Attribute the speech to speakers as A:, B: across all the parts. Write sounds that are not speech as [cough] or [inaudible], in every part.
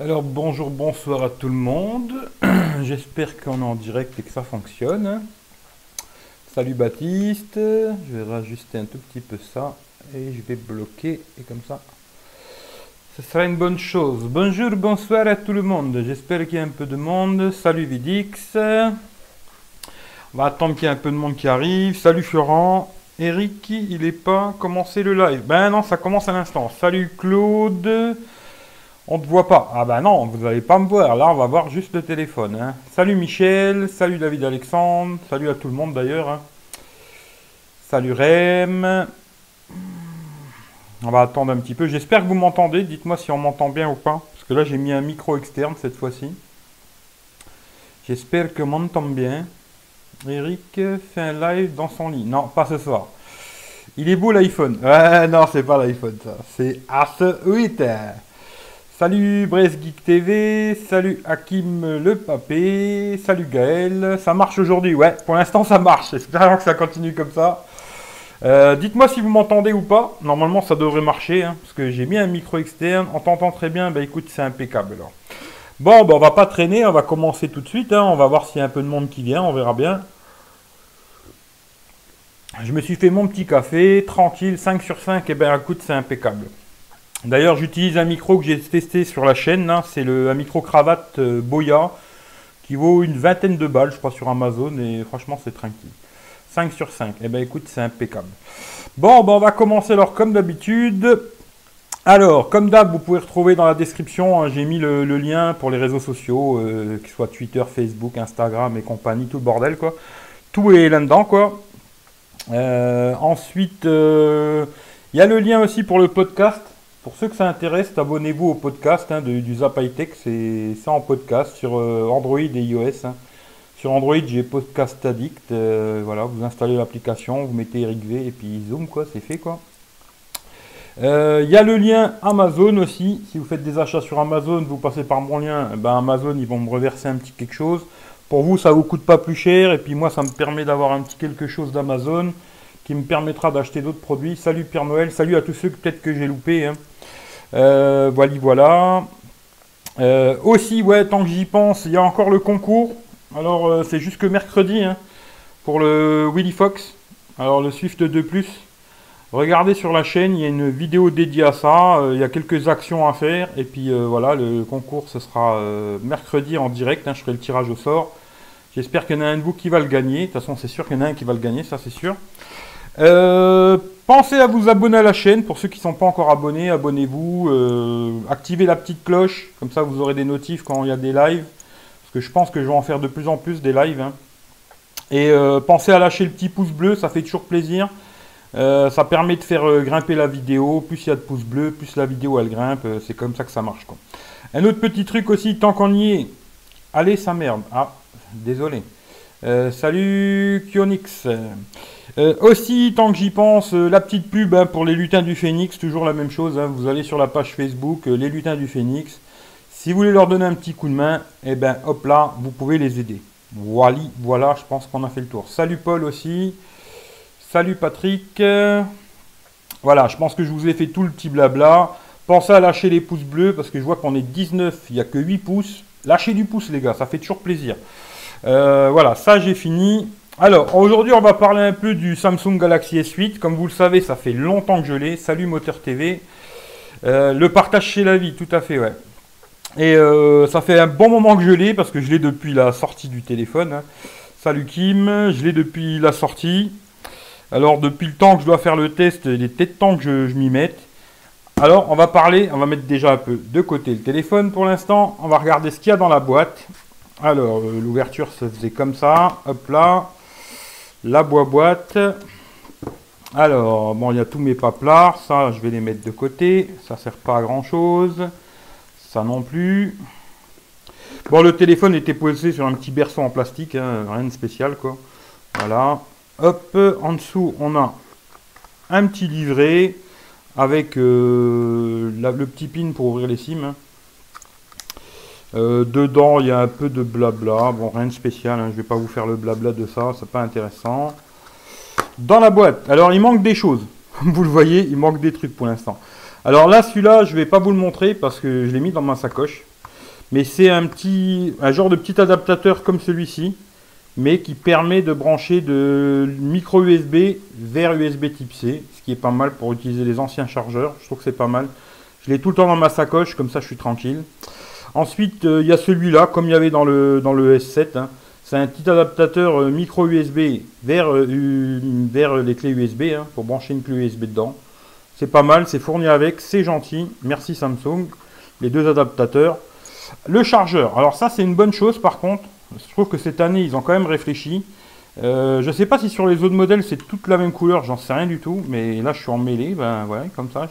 A: Alors bonjour, bonsoir à tout le monde. [clears throat] J'espère qu'on est en direct et que ça fonctionne. Salut Baptiste. Je vais rajuster un tout petit peu ça et je vais bloquer et comme ça. Ce sera une bonne chose. Bonjour, bonsoir à tout le monde. J'espère qu'il y a un peu de monde. Salut Vidix. On va attendre qu'il y ait un peu de monde qui arrive. Salut Florent. Eric, il est pas commencé le live. Ben non, ça commence à l'instant. Salut Claude. On ne te voit pas. Ah ben non, vous n'allez pas me voir. Là, on va voir juste le téléphone. hein. Salut Michel, salut David Alexandre, salut à tout le monde d'ailleurs. hein. Salut Rem. On va attendre un petit peu. J'espère que vous m'entendez. Dites-moi si on m'entend bien ou pas. Parce que là, j'ai mis un micro externe cette fois-ci. J'espère que m'entend bien. Eric fait un live dans son lit. Non, pas ce soir. Il est beau l'iPhone. Non, c'est pas l'iPhone ça. C'est AS8. Salut Brest Geek TV, salut Hakim le papé, salut Gaël, ça marche aujourd'hui, ouais, pour l'instant ça marche, j'espère que ça continue comme ça. Euh, Dites-moi si vous m'entendez ou pas, normalement ça devrait marcher, hein, parce que j'ai mis un micro externe, on t'entend très bien, bah écoute c'est impeccable. Bon, bah, on va pas traîner, on va commencer tout de suite, hein, on va voir s'il y a un peu de monde qui vient, on verra bien. Je me suis fait mon petit café, tranquille, 5 sur 5, et ben écoute c'est impeccable. D'ailleurs, j'utilise un micro que j'ai testé sur la chaîne. hein, C'est le un micro cravate euh, Boya qui vaut une vingtaine de balles, je crois, sur Amazon. Et franchement, c'est tranquille. 5 sur 5. Eh ben, écoute, c'est impeccable. Bon, ben, on va commencer alors comme d'habitude. Alors, comme d'hab, vous pouvez retrouver dans la description, hein, j'ai mis le, lien pour les réseaux sociaux, euh, que ce soit Twitter, Facebook, Instagram et compagnie, tout le bordel, quoi. Tout est là-dedans, quoi. Euh, ensuite, il y a le lien aussi pour le podcast. Pour ceux que ça intéresse, abonnez-vous au podcast hein, de- du Zap High Tech. C'est ça en podcast sur euh, Android et iOS. hein. Sur Android, j'ai Podcast Addict. euh, voilà, vous installez l'application, vous mettez Eric V et puis zoom, quoi, c'est fait, quoi. Euh, Il y a le lien Amazon aussi. Si vous faites des achats sur Amazon, vous passez par mon lien. eh Ben Amazon, ils vont me reverser un petit quelque chose. Pour vous, ça vous coûte pas plus cher. Et puis moi, ça me permet d'avoir un petit quelque chose d'Amazon qui me permettra d'acheter d'autres produits. Salut Père Noël. Salut à tous ceux que peut-être que j'ai loupé. hein. Euh, voilà, voilà. Euh, aussi, ouais, tant que j'y pense, il y a encore le concours. Alors, euh, c'est jusque mercredi hein, pour le Willy Fox. Alors, le Swift 2 Plus. Regardez sur la chaîne, il y a une vidéo dédiée à ça. euh, il y a quelques actions à faire. Et puis voilà, le concours, ce sera mercredi en direct. hein, je ferai le tirage au sort. J'espère qu'il y en a un de vous qui va le gagner. De toute façon, c'est sûr qu'il y en a un qui va le gagner, ça c'est sûr. Euh, pensez à vous abonner à la chaîne. Pour ceux qui ne sont pas encore abonnés, abonnez-vous. euh, activez la petite cloche. Comme ça, vous aurez des notifs quand il y a des lives. Parce que je pense que je vais en faire de plus en plus des lives. hein. Et euh, pensez à lâcher le petit pouce bleu, ça fait toujours plaisir. Ça permet de faire grimper la vidéo. Plus il y a de pouces bleus, plus la vidéo elle grimpe. C'est comme ça que ça marche. Un autre petit truc aussi, tant qu'on y est. Allez, ça merde. Ah, désolé. Salut Kionix. Euh, aussi, tant que j'y pense, euh, la petite pub hein, pour les lutins du Phénix, toujours la même chose. hein. vous allez sur la page Facebook, euh, les lutins du Phénix. Si vous voulez leur donner un petit coup de main, eh ben hop là, vous pouvez les aider. Voilà, voilà, je pense qu'on a fait le tour. Salut Paul aussi. Salut Patrick. Voilà, je pense que je vous ai fait tout le petit blabla. Pensez à lâcher les pouces bleus parce que je vois qu'on est 19, il n'y a que 8 pouces. Lâchez du pouce les gars, ça fait toujours plaisir. Voilà, ça j'ai fini. Alors, aujourd'hui, on va parler un peu du Samsung Galaxy S8. Comme vous le savez, ça fait longtemps que je l'ai. Salut Moteur TV. Euh, le partage chez la vie, tout à fait, ouais. Et euh, ça fait un bon moment que je l'ai parce que je l'ai depuis la sortie du téléphone. hein. Salut Kim, je l'ai depuis la sortie. Alors, depuis le temps que je dois faire le test, il est peut-être temps que je, m'y mette. Alors, on va parler, on va mettre déjà un peu de côté le téléphone pour l'instant. On va regarder ce qu'il y a dans la boîte. Alors, euh, l'ouverture se faisait comme ça. Hop là. La boîte. Alors, bon, il y a tous mes paplards. Ça, je vais les mettre de côté. Ça sert pas à grand chose. Ça non plus. Bon, le téléphone était posé sur un petit berceau en plastique. hein, rien de spécial, quoi. Voilà. Hop, en dessous, on a un petit livret avec euh, le petit pin pour ouvrir les SIM. hein. Euh, dedans, il y a un peu de blabla. Bon, rien de spécial. hein, Je vais pas vous faire le blabla de ça. C'est pas intéressant. Dans la boîte. Alors, il manque des choses. [laughs] Vous le voyez, il manque des trucs pour l'instant. Alors là, celui-là, je vais pas vous le montrer parce que je l'ai mis dans ma sacoche. Mais c'est un petit, un genre de petit adaptateur comme celui-ci, mais qui permet de brancher de micro USB vers USB Type C, ce qui est pas mal pour utiliser les anciens chargeurs. Je trouve que c'est pas mal. Je l'ai tout le temps dans ma sacoche, comme ça je suis tranquille. Ensuite, euh, il y a celui-là, comme il y avait dans le, dans le S7. Hein. C'est un petit adaptateur euh, micro USB vers, euh, vers les clés USB hein, pour brancher une clé USB dedans. C'est pas mal, c'est fourni avec, c'est gentil. Merci Samsung. Les deux adaptateurs. Le chargeur. Alors ça c'est une bonne chose par contre. Je trouve que cette année ils ont quand même réfléchi. je ne sais pas si sur les autres modèles c'est toute la même couleur, j'en sais rien du tout. Mais là je suis en mêlée, ben voilà, comme ça.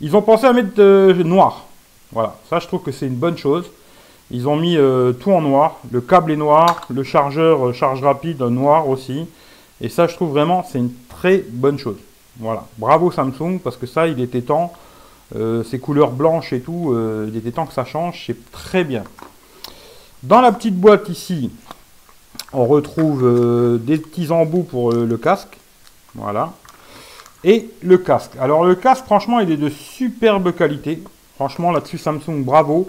A: Ils ont pensé à mettre noir. Voilà, ça je trouve que c'est une bonne chose. Ils ont mis euh, tout en noir, le câble est noir, le chargeur euh, charge rapide noir aussi. Et ça je trouve vraiment c'est une très bonne chose. Voilà, bravo Samsung parce que ça il était temps, euh, ces couleurs blanches et tout, il était temps que ça change, c'est très bien. Dans la petite boîte ici, on retrouve des petits embouts pour le casque. Voilà. Et le casque. Alors le casque franchement il est de superbe qualité. Franchement, là-dessus, Samsung, bravo.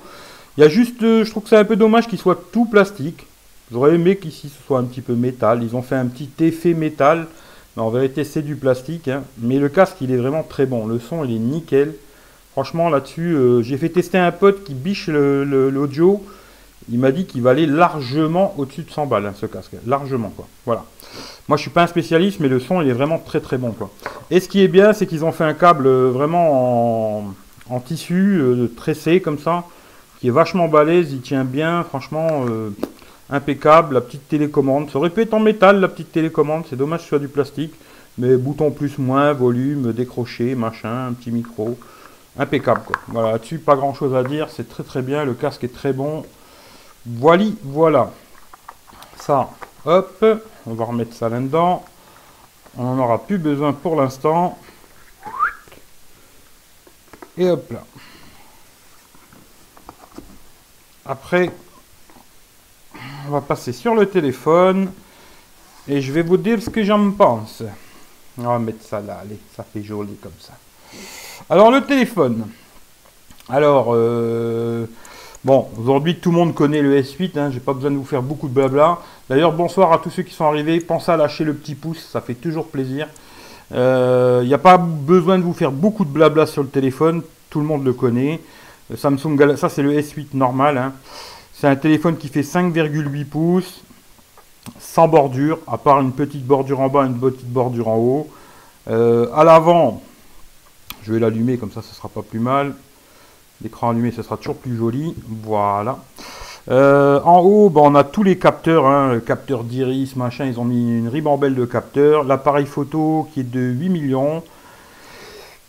A: Il y a juste, euh, je trouve que c'est un peu dommage qu'il soit tout plastique. J'aurais aimé qu'ici ce soit un petit peu métal. Ils ont fait un petit effet métal. Mais en vérité, c'est du plastique. Hein. Mais le casque, il est vraiment très bon. Le son, il est nickel. Franchement, là-dessus, euh, j'ai fait tester un pote qui biche l'audio. Il m'a dit qu'il valait largement au-dessus de 100 balles, hein, ce casque. Largement, quoi. Voilà. Moi, je suis pas un spécialiste, mais le son, il est vraiment très très bon, quoi. Et ce qui est bien, c'est qu'ils ont fait un câble euh, vraiment en en tissu euh, tressé comme ça, qui est vachement balèze, il tient bien, franchement euh, impeccable. La petite télécommande, ça aurait pu être en métal la petite télécommande, c'est dommage que ce soit du plastique, mais bouton plus moins, volume, décroché, machin, un petit micro, impeccable quoi. Voilà, là-dessus pas grand chose à dire, c'est très très bien, le casque est très bon. Voilà, voilà. Ça, hop, on va remettre ça là-dedans. On n'en aura plus besoin pour l'instant. Et hop là. Après, on va passer sur le téléphone. Et je vais vous dire ce que j'en pense. On va mettre ça là, allez, ça fait joli comme ça. Alors le téléphone. Alors, euh, bon, aujourd'hui tout le monde connaît le S8, hein, j'ai pas besoin de vous faire beaucoup de blabla. D'ailleurs, bonsoir à tous ceux qui sont arrivés. Pensez à lâcher le petit pouce, ça fait toujours plaisir. Il euh, n'y a pas besoin de vous faire beaucoup de blabla sur le téléphone, tout le monde le connaît. Euh, Samsung Galaxy, ça c'est le S8 normal. Hein. C'est un téléphone qui fait 5,8 pouces, sans bordure, à part une petite bordure en bas, une petite bordure en haut. Euh, à l'avant, je vais l'allumer comme ça, ce sera pas plus mal. L'écran allumé, ce sera toujours plus joli. Voilà. Euh, en haut, on a tous les capteurs, hein, capteur d'iris, machin, ils ont mis une ribambelle de capteurs. L'appareil photo qui est de 8 millions,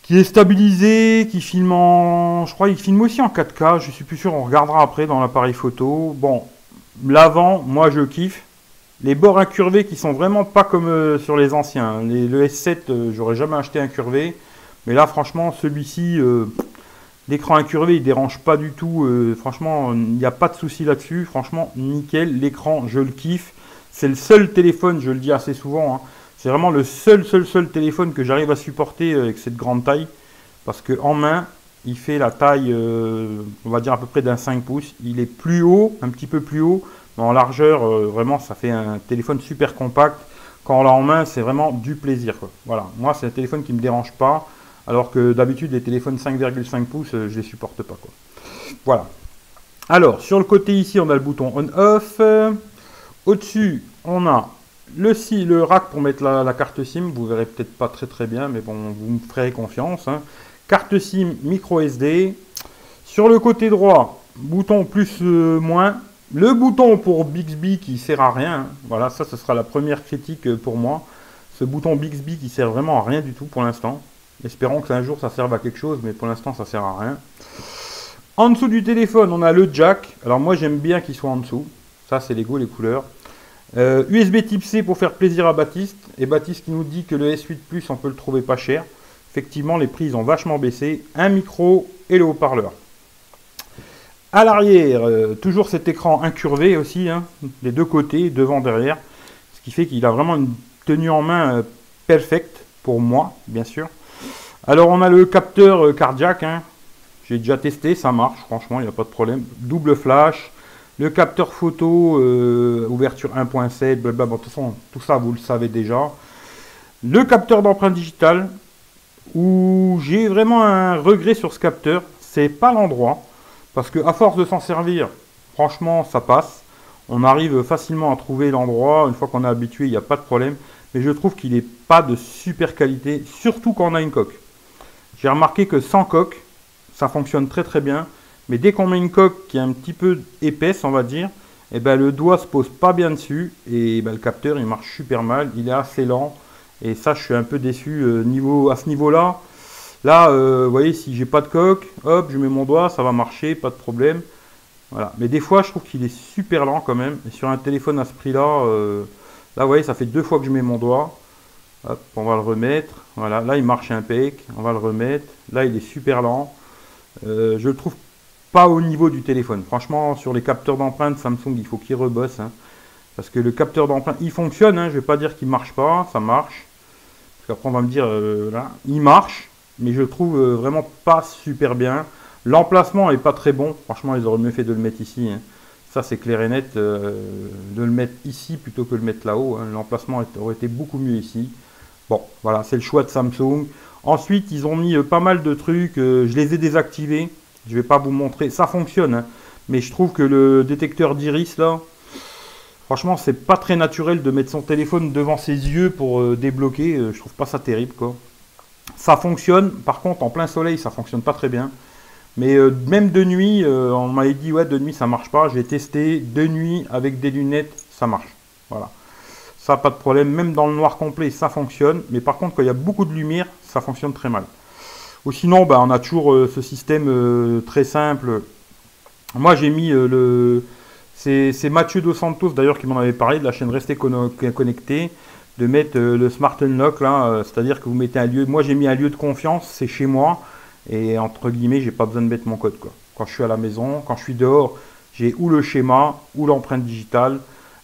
A: qui est stabilisé, qui filme en... Je crois qu'il filme aussi en 4K, je suis plus sûr, on regardera après dans l'appareil photo. Bon, l'avant, moi je kiffe. Les bords incurvés qui sont vraiment pas comme euh, sur les anciens. le S7, euh, j'aurais jamais acheté incurvé. Mais là, franchement, celui-ci... L'écran incurvé, il dérange pas du tout. Euh, franchement, il n'y a pas de souci là-dessus. Franchement, nickel. L'écran, je le kiffe. C'est le seul téléphone, je le dis assez souvent. Hein. C'est vraiment le seul, seul, seul téléphone que j'arrive à supporter euh, avec cette grande taille. Parce que en main, il fait la taille, euh, on va dire à peu près d'un 5 pouces. Il est plus haut, un petit peu plus haut. Mais en largeur, vraiment, ça fait un téléphone super compact. Quand on l'a en main, c'est vraiment du plaisir. Voilà. Moi, c'est un téléphone qui ne me dérange pas. Alors que d'habitude, les téléphones 5,5 pouces, euh, je les supporte pas. Quoi. Voilà. Alors, sur le côté ici, on a le bouton on-off. Au-dessus, on a le, le rack pour mettre la, carte SIM. Vous verrez peut-être pas très très bien, mais bon, vous me ferez confiance. Hein. Carte SIM micro SD. Sur le côté droit, bouton plus euh, moins. Le bouton pour Bixby qui sert à rien. Hein. Voilà, ça, ce sera la première critique euh, pour moi. Ce bouton Bixby qui sert vraiment à rien du tout pour l'instant. Espérons que un jour ça serve à quelque chose, mais pour l'instant ça sert à rien. En dessous du téléphone, on a le jack. Alors moi j'aime bien qu'il soit en dessous. Ça c'est les goûts, les couleurs. USB euh, type C pour faire plaisir à Baptiste. Et Baptiste qui nous dit que le S8 Plus on peut le trouver pas cher. Effectivement les prix ont vachement baissé. Un micro et le haut-parleur. À l'arrière, euh, toujours cet écran incurvé aussi, hein, les deux côtés, devant, derrière. Ce qui fait qu'il a vraiment une tenue en main euh, parfaite pour moi, bien sûr. Alors on a le capteur euh, cardiaque, hein. J'ai déjà testé, ça marche, franchement, il n'y a pas de problème. Double flash, le capteur photo, euh, ouverture 1.7, blablabla, de toute façon, tout ça, vous le savez déjà. Le capteur d'empreinte digitale, où j'ai vraiment un regret sur ce capteur, c'est pas l'endroit, parce que à force de s'en servir, franchement, ça passe. On arrive facilement à trouver l'endroit, une fois qu'on est habitué, il n'y a pas de problème. Mais je trouve qu'il n'est pas de super qualité, surtout quand on a une coque. J'ai remarqué que sans coque, ça fonctionne très très bien. Mais dès qu'on met une coque qui est un petit peu épaisse, on va dire, et eh ben, le doigt se pose pas bien dessus et ben, le capteur il marche super mal, il est assez lent. Et ça, je suis un peu déçu euh, niveau, à ce niveau-là. Là, euh, vous voyez, si j'ai pas de coque, hop, je mets mon doigt, ça va marcher, pas de problème. Voilà. Mais des fois, je trouve qu'il est super lent quand même. Et sur un téléphone à ce prix-là, euh, là, vous voyez, ça fait deux fois que je mets mon doigt. On va le remettre. Voilà, là, il marche impec. On va le remettre. Là, il est super lent. Euh, je le trouve pas au niveau du téléphone. Franchement, sur les capteurs d'empreinte Samsung, il faut qu'il rebosse. Hein. parce que le capteur d'empreinte, il fonctionne. Hein, je vais pas dire qu'il marche pas, ça marche. Parce qu'après, on va me dire, euh, là, il marche, mais je le trouve euh, vraiment pas super bien. L'emplacement est pas très bon. Franchement, ils auraient mieux fait de le mettre ici. Hein. Ça, c'est clair et net. de le mettre ici plutôt que de le mettre là-haut. L'emplacement aurait été beaucoup mieux ici. Bon, voilà, c'est le choix de Samsung. Ensuite, ils ont mis euh, pas mal de trucs. Euh, je les ai désactivés. Je vais pas vous montrer. Ça fonctionne. Hein. Mais je trouve que le détecteur d'iris, là, franchement, c'est pas très naturel de mettre son téléphone devant ses yeux pour euh, débloquer. je trouve pas ça terrible, quoi. Ça fonctionne. Par contre, en plein soleil, ça fonctionne pas très bien. Mais même de nuit, on m'avait dit, ouais, de nuit, ça marche pas. J'ai testé de nuit avec des lunettes, ça marche. Voilà. Ça, pas de problème. Même dans le noir complet, ça fonctionne. Mais par contre, quand il y a beaucoup de lumière, ça fonctionne très mal. Ou sinon, bah, on a toujours euh, ce système euh, très simple. Moi, j'ai mis euh, le... C'est Mathieu Dos Santos, d'ailleurs, qui m'en avait parlé, de la chaîne Rester Connecté, de mettre le Smart Unlock, là, c'est-à-dire que vous mettez un lieu... Moi, j'ai mis un lieu de confiance, c'est chez moi, et entre guillemets, j'ai pas besoin de mettre mon code, quoi. Quand je suis à la maison, quand je suis dehors, j'ai ou le schéma, ou l'empreinte digitale,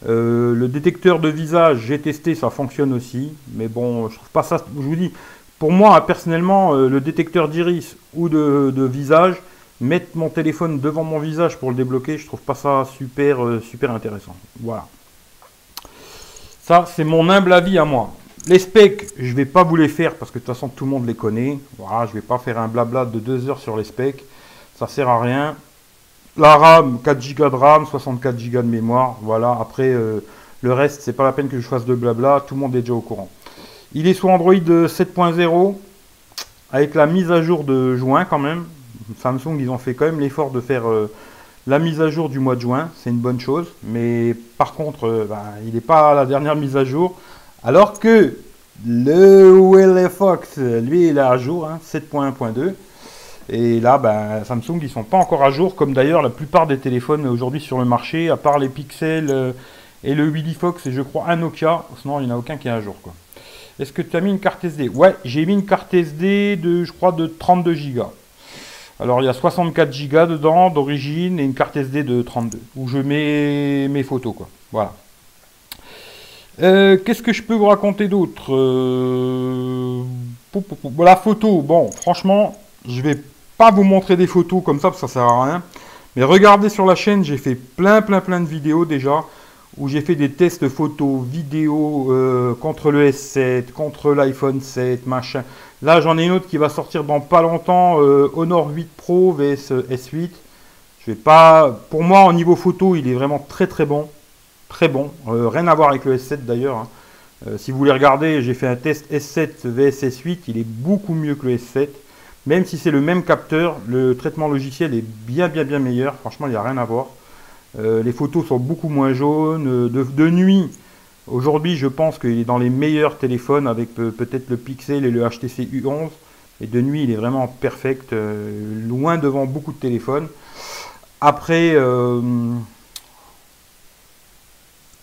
A: euh, le détecteur de visage, j'ai testé, ça fonctionne aussi. Mais bon, je trouve pas ça. Je vous dis, pour moi, personnellement, euh, le détecteur d'iris ou de, visage, mettre mon téléphone devant mon visage pour le débloquer, je trouve pas ça super, euh, super intéressant. Voilà. Ça, c'est mon humble avis à moi. Les specs, je vais pas vous les faire parce que de toute façon, tout le monde les connaît. Voilà, je vais pas faire un blabla de deux heures sur les specs. Ça sert à rien. La RAM, 4 Go de RAM, 64 Go de mémoire. Voilà, après, euh, le reste, c'est pas la peine que je fasse de blabla. Tout le monde est déjà au courant. Il est sous Android 7.0 avec la mise à jour de juin quand même. Samsung, ils ont fait quand même l'effort de faire euh, la mise à jour du mois de juin. C'est une bonne chose. Mais par contre, euh, ben, il n'est pas la dernière mise à jour. Alors que le Weller Fox, lui, il est à jour, 7.1.2. Et là, ben, Samsung, ils sont pas encore à jour, comme d'ailleurs la plupart des téléphones aujourd'hui sur le marché, à part les Pixel euh, et le Willy Fox et je crois un Nokia. Sinon, il n'y en a aucun qui est à jour. Quoi. Est-ce que tu as mis une carte SD Ouais, j'ai mis une carte SD de, je crois, de 32 Go. Alors, il y a 64 Go dedans d'origine et une carte SD de 32, où je mets mes photos. Quoi. Voilà. Euh, qu'est-ce que je peux vous raconter d'autre? Euh, La photo, bon, franchement, je vais pas vous montrer des photos comme ça, parce que ça sert à rien. Mais regardez sur la chaîne, j'ai fait plein, plein, plein de vidéos déjà, où j'ai fait des tests photos, vidéos euh, contre le S7, contre l'iPhone 7, machin. Là, j'en ai une autre qui va sortir dans pas longtemps, euh, Honor 8 Pro vs S8. Je vais pas, pour moi, au niveau photo, il est vraiment très, très bon, très bon. Euh, rien à voir avec le S7 d'ailleurs. Hein. si vous voulez regarder, j'ai fait un test S7 vs S8, il est beaucoup mieux que le S7. Même si c'est le même capteur, le traitement logiciel est bien bien bien meilleur. Franchement, il n'y a rien à voir. Euh, les photos sont beaucoup moins jaunes. Euh, de, nuit, aujourd'hui, je pense qu'il est dans les meilleurs téléphones avec peut-être le Pixel et le HTC U11. Et de nuit, il est vraiment perfect, euh, loin devant beaucoup de téléphones. Après,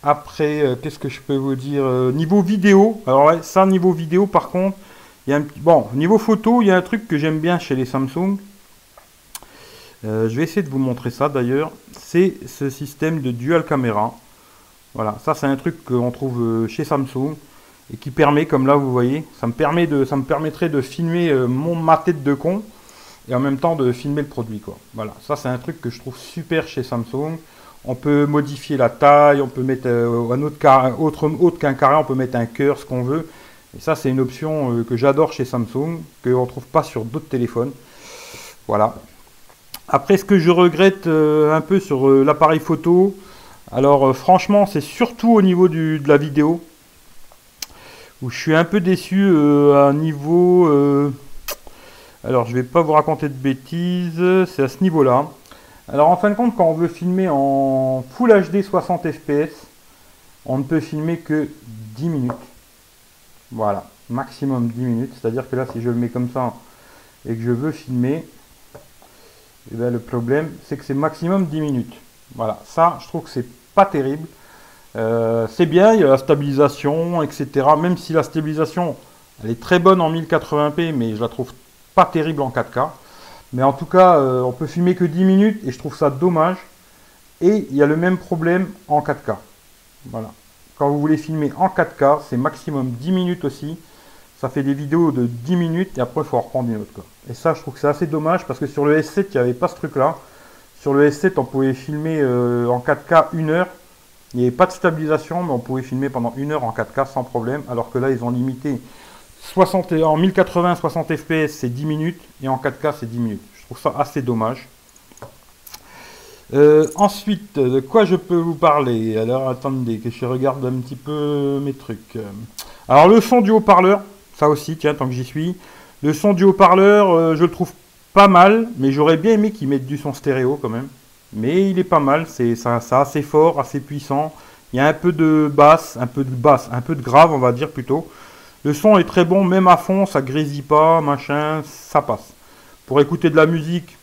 A: après qu'est-ce que je peux vous dire Niveau vidéo, alors ça, niveau vidéo, par contre, Bon, niveau photo, il y a un truc que j'aime bien chez les Samsung. Euh, je vais essayer de vous montrer ça d'ailleurs. C'est ce système de dual caméra. Voilà, ça c'est un truc qu'on trouve euh, chez Samsung et qui permet, comme là vous voyez, ça me, permet de, ça me permettrait de filmer euh, mon, ma tête de con et en même temps de filmer le produit. Quoi. Voilà, ça c'est un truc que je trouve super chez Samsung. On peut modifier la taille, on peut mettre un autre, carré, autre, autre qu'un carré, on peut mettre un cœur, ce qu'on veut. Et ça c'est une option euh, que j'adore chez Samsung, qu'on ne trouve pas sur d'autres téléphones. Voilà. Après, ce que je regrette euh, un peu sur l'appareil photo, alors franchement, c'est surtout au niveau de la vidéo où je suis un peu déçu à un niveau alors, je vais pas vous raconter de bêtises, c'est à ce niveau-là. Alors, en fin de compte, quand on veut filmer en Full HD 60 fps, on ne peut filmer que 10 minutes. Voilà, maximum 10 minutes. C'est-à-dire que là, si je le mets comme ça et que je veux filmer, eh bien, le problème, c'est que c'est maximum 10 minutes. Voilà, ça, je trouve que c'est pas terrible. Euh, c'est bien, il y a la stabilisation, etc. Même si la stabilisation, elle est très bonne en 1080p, mais je la trouve pas terrible en 4K. Mais en tout cas, euh, on peut filmer que 10 minutes et je trouve ça dommage. Et il y a le même problème en 4K. Voilà. Quand vous voulez filmer en 4K, c'est maximum 10 minutes aussi. Ça fait des vidéos de 10 minutes et après il faut en reprendre une autre. Et ça, je trouve que c'est assez dommage parce que sur le S7, il n'y avait pas ce truc-là. Sur le S7, on pouvait filmer euh, en 4K une heure. Il n'y avait pas de stabilisation, mais on pouvait filmer pendant une heure en 4K sans problème. Alors que là, ils ont limité 60, en 1080 60 fps c'est 10 minutes et en 4K c'est 10 minutes. Je trouve ça assez dommage. Euh, ensuite, de quoi je peux vous parler? Alors attendez que je regarde un petit peu mes trucs. Alors le son du haut-parleur, ça aussi, tiens, tant que j'y suis. Le son du haut-parleur, euh, je le trouve pas mal, mais j'aurais bien aimé qu'ils mettent du son stéréo quand même. Mais il est pas mal, c'est assez fort, assez puissant. Il y a un peu de basse, un peu de basse, un peu de grave, on va dire plutôt. Le son est très bon, même à fond, ça grésille pas, machin, ça passe. Pour écouter de la musique,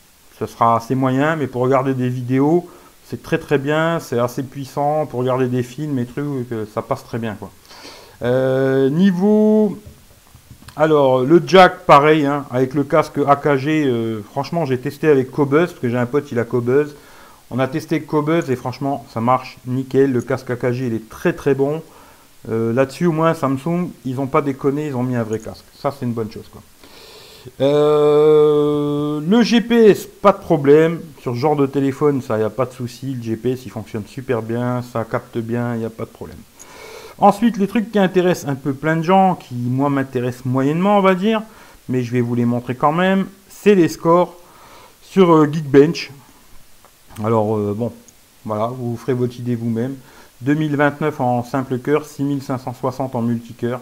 A: ce sera assez moyen, mais pour regarder des vidéos, c'est très très bien, c'est assez puissant. Pour regarder des films et trucs, euh, ça passe très bien. Quoi. Euh, niveau. Alors, le jack, pareil, hein, avec le casque AKG, euh, franchement, j'ai testé avec Cobuzz, parce que j'ai un pote, il a Cobuzz. On a testé Cobuzz et franchement, ça marche nickel. Le casque AKG, il est très très bon. Là-dessus, au moins, Samsung, ils n'ont pas déconné, ils ont mis un vrai casque. Ça, c'est une bonne chose. Quoi. Euh, le GPS, pas de problème. Sur ce genre de téléphone, ça, il n'y a pas de souci. Le GPS, il fonctionne super bien, ça capte bien, il n'y a pas de problème. Ensuite, les trucs qui intéressent un peu plein de gens, qui, moi, m'intéressent moyennement, on va dire, mais je vais vous les montrer quand même, c'est les scores sur euh, Geekbench. Alors, bon, voilà, vous ferez votre idée vous-même. 2029 en simple cœur, 6560 en multicœur.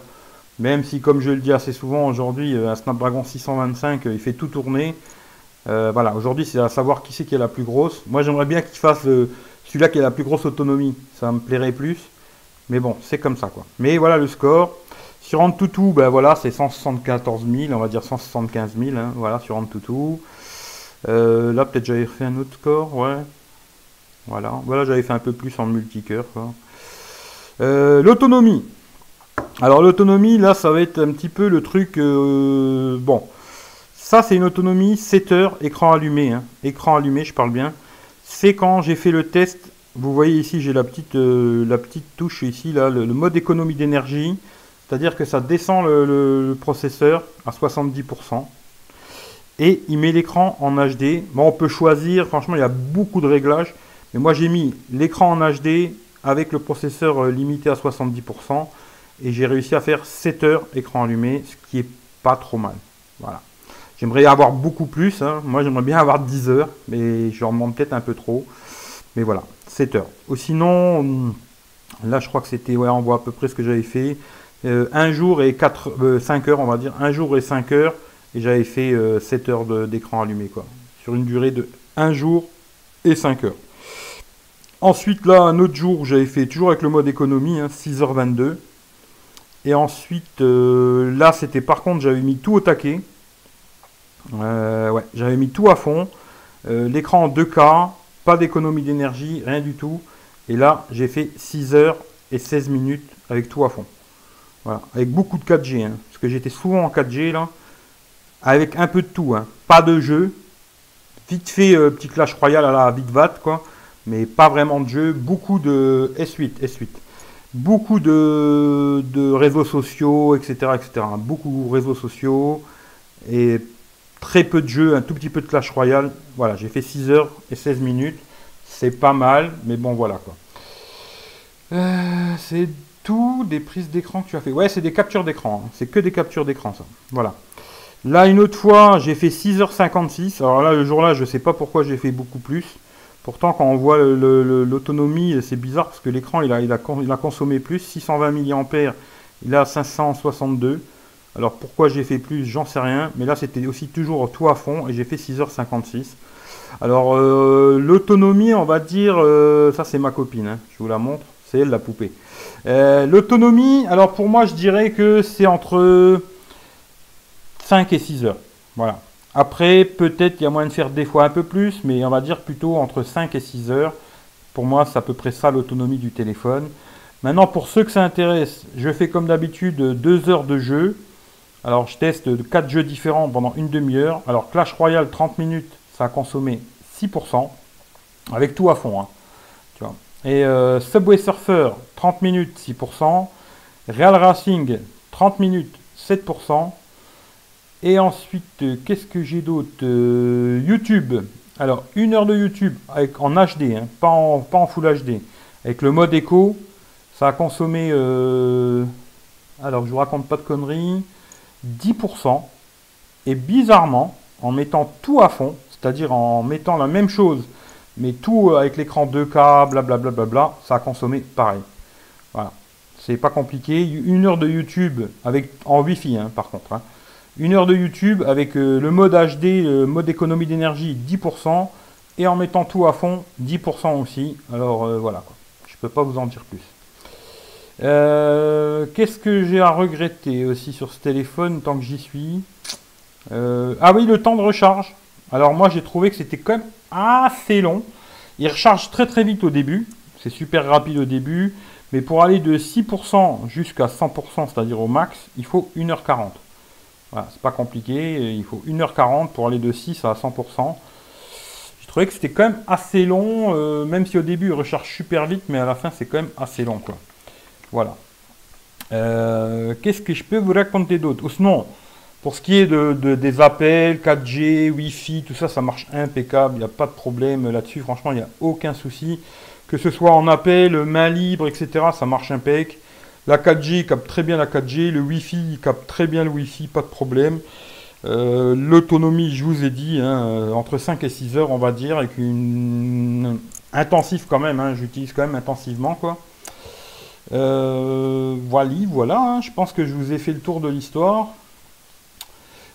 A: Même si, comme je le dis assez souvent aujourd'hui, euh, un Snapdragon 625, euh, il fait tout tourner. Euh, voilà, aujourd'hui, c'est à savoir qui c'est qui est la plus grosse. Moi, j'aimerais bien qu'il fasse celui-là qui a la plus grosse autonomie. Ça me plairait plus. Mais bon, c'est comme ça, quoi. Mais voilà le score. Sur Antutu, ben voilà, c'est 174 000, on va dire 175 000, hein, voilà, sur Antutu. là, peut-être j'avais fait un autre score, ouais. Voilà, voilà j'avais fait un peu plus en multicœur. Euh, l'autonomie. Alors l'autonomie, là, ça va être un petit peu le truc... Euh, bon, ça c'est une autonomie 7 heures, écran allumé. Hein. Écran allumé, je parle bien. C'est quand j'ai fait le test. Vous voyez ici, j'ai la petite, euh, touche ici, là, le, mode économie d'énergie. C'est-à-dire que ça descend le, processeur à 70%. Et il met l'écran en HD. Bon, on peut choisir, franchement, il y a beaucoup de réglages. Mais moi j'ai mis l'écran en HD avec le processeur euh, limité à 70% et j'ai réussi à faire 7 heures écran allumé, ce qui est pas trop mal. Voilà. J'aimerais avoir beaucoup plus, hein. moi j'aimerais bien avoir 10 heures, mais je remonte peut-être un peu trop. Mais voilà, 7 heures. Ou sinon, hum, là je crois que c'était, ouais, on voit à peu près ce que j'avais fait. Euh, un jour et 4, 5 euh, heures, on va dire, un jour et 5 heures, et j'avais fait 7 heures d'écran allumé, quoi. Sur une durée de 1 jour et 5 heures. Ensuite, là, un autre jour, j'avais fait toujours avec le mode économie, 6h22. Et ensuite, euh, là, c'était par contre, j'avais mis tout au taquet. Euh, ouais, j'avais mis tout à fond. Euh, l'écran en 2K, pas d'économie d'énergie, rien du tout. Et là, j'ai fait 6 h et 16 minutes avec tout à fond. Voilà, avec beaucoup de 4G, hein, parce que j'étais souvent en 4G là, avec un peu de tout, hein. pas de jeu, vite fait petit Clash Royale à la vite quoi, mais pas vraiment de jeu. Beaucoup de S8, S8. Beaucoup de, réseaux sociaux, etc., etc. Beaucoup de réseaux sociaux et très peu de jeux, un tout petit peu de Clash Royale. Voilà, j'ai fait 6 heures et 16 minutes. C'est pas mal, mais bon, voilà quoi. Euh, c'est tout des prises d'écran que tu as fait. Ouais, c'est des captures d'écran. Hein. C'est que des captures d'écran, ça. Voilà. Là, une autre fois, j'ai fait 6h56. Alors là, le jour-là, je ne sais pas pourquoi j'ai fait beaucoup plus. Pourtant, quand on voit l'autonomie, c'est bizarre parce que l'écran, il a, consommé plus. 620 mAh, il a 562. Alors pourquoi j'ai fait plus, j'en sais rien. Mais là, c'était aussi toujours tout à fond et j'ai fait 6h56. Alors, euh, l'autonomie, on va dire, euh, ça c'est ma copine, hein. je vous la montre, c'est elle la poupée. Euh, l'autonomie, alors pour moi, je dirais que c'est entre 5 et 6 heures. Voilà. Après, peut-être il y a moyen de faire des fois un peu plus, mais on va dire plutôt entre 5 et 6 heures. Pour moi, c'est à peu près ça l'autonomie du téléphone. Maintenant, pour ceux que ça intéresse, je fais comme d'habitude 2 heures de jeu. Alors, je teste 4 jeux différents pendant une demi-heure. Alors, Clash Royale, 30 minutes, ça a consommé 6%, avec tout à fond. Hein. Et euh, Subway Surfer, 30 minutes, 6%. Real Racing, 30 minutes, 7%. Et ensuite, euh, qu'est-ce que j'ai d'autre euh, YouTube. Alors, une heure de YouTube avec, en HD, hein, pas, en, Full HD. Avec le mode écho, ça a consommé, euh, alors je vous raconte pas de conneries, 10%. Et bizarrement, en mettant tout à fond, c'est-à-dire en mettant la même chose, mais tout avec l'écran 2K, blablabla, bla, bla, ça a consommé pareil. Voilà. C'est pas compliqué. Une heure de YouTube avec en Wi-Fi, hein, par contre. Hein. Une heure de YouTube avec euh, le mode HD, le mode économie d'énergie 10%, et en mettant tout à fond 10% aussi. Alors euh, voilà, je ne peux pas vous en dire plus. Euh, qu'est-ce que j'ai à regretter aussi sur ce téléphone tant que j'y suis? Ah oui, le temps de recharge. Alors moi j'ai trouvé que c'était quand même assez long. Il recharge très très vite au début. C'est super rapide au début. Mais pour aller de 6% jusqu'à 100%, c'est-à-dire au max, il faut 1h40. Voilà, c'est pas compliqué, il faut 1h40 pour aller de 6 à 100%. Je trouvais que c'était quand même assez long, euh, même si au début il recharge super vite, mais à la fin c'est quand même assez long. Quoi. Voilà. Euh, qu'est-ce que je peux vous raconter d'autre? Sinon, pour ce qui est de, des appels, 4G, Wi-Fi, tout ça, ça marche impeccable, il n'y a pas de problème là-dessus, franchement, il n'y a aucun souci. Que ce soit en appel, main libre, etc., ça marche impeccable. La 4G capte très bien la 4G, le Wi-Fi capte très bien le Wi-Fi, pas de problème. Euh, l'autonomie, je vous ai dit, hein, euh, entre 5 et 6 heures, on va dire, avec une intensif quand même, hein, j'utilise quand même intensivement. Euh, voilà, voilà, hein, je pense que je vous ai fait le tour de l'histoire.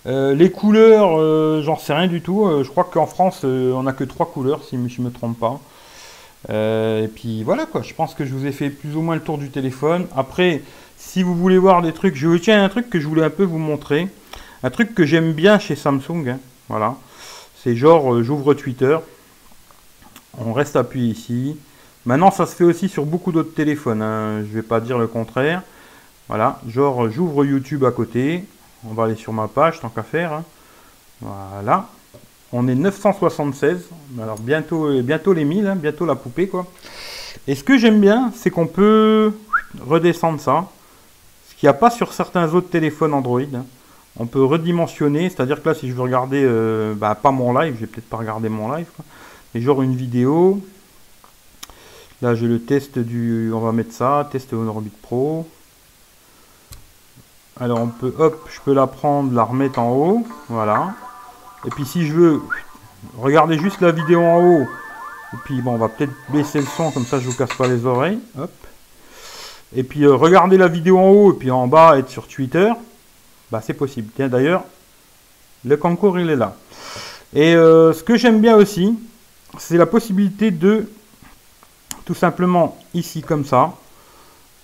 A: les couleurs, j'en sais rien du tout. je crois qu'en France, on n'a que trois couleurs, si je ne me trompe pas. Euh, et puis voilà quoi, je pense que je vous ai fait plus ou moins le tour du téléphone. Après, si vous voulez voir des trucs, je tiens un truc que je voulais un peu vous montrer. Un truc que j'aime bien chez Samsung. Hein, voilà. C'est genre, euh, j'ouvre Twitter. On reste appuyé ici. Maintenant, ça se fait aussi sur beaucoup d'autres téléphones. Hein, je vais pas dire le contraire. Voilà. Genre, j'ouvre YouTube à côté. On va aller sur ma page, tant qu'à faire. Hein. Voilà. On est 976. Alors bientôt, bientôt les 1000, hein, bientôt la poupée. Et ce que j'aime bien, c'est qu'on peut redescendre ça. Ce qu'il n'y a pas sur certains autres téléphones Android. Hein. On peut redimensionner, c'est-à-dire que là, si je veux regarder, euh, bah, pas mon live, je vais peut-être pas regarder mon live, mais genre une vidéo. Là, j'ai le test du, on va mettre ça, test Orbit Pro. Alors on peut, hop, je peux la prendre, la remettre en haut, voilà. Et puis si je veux regarder juste la vidéo en haut, et puis bon, on va peut-être baisser le son, comme ça je vous casse pas les oreilles. Hop. Et puis euh, regarder la vidéo en haut, et puis en bas être sur Twitter, bah c'est possible. Tiens d'ailleurs, le concours il est là. Et euh, ce que j'aime bien aussi, c'est la possibilité de tout simplement ici comme ça,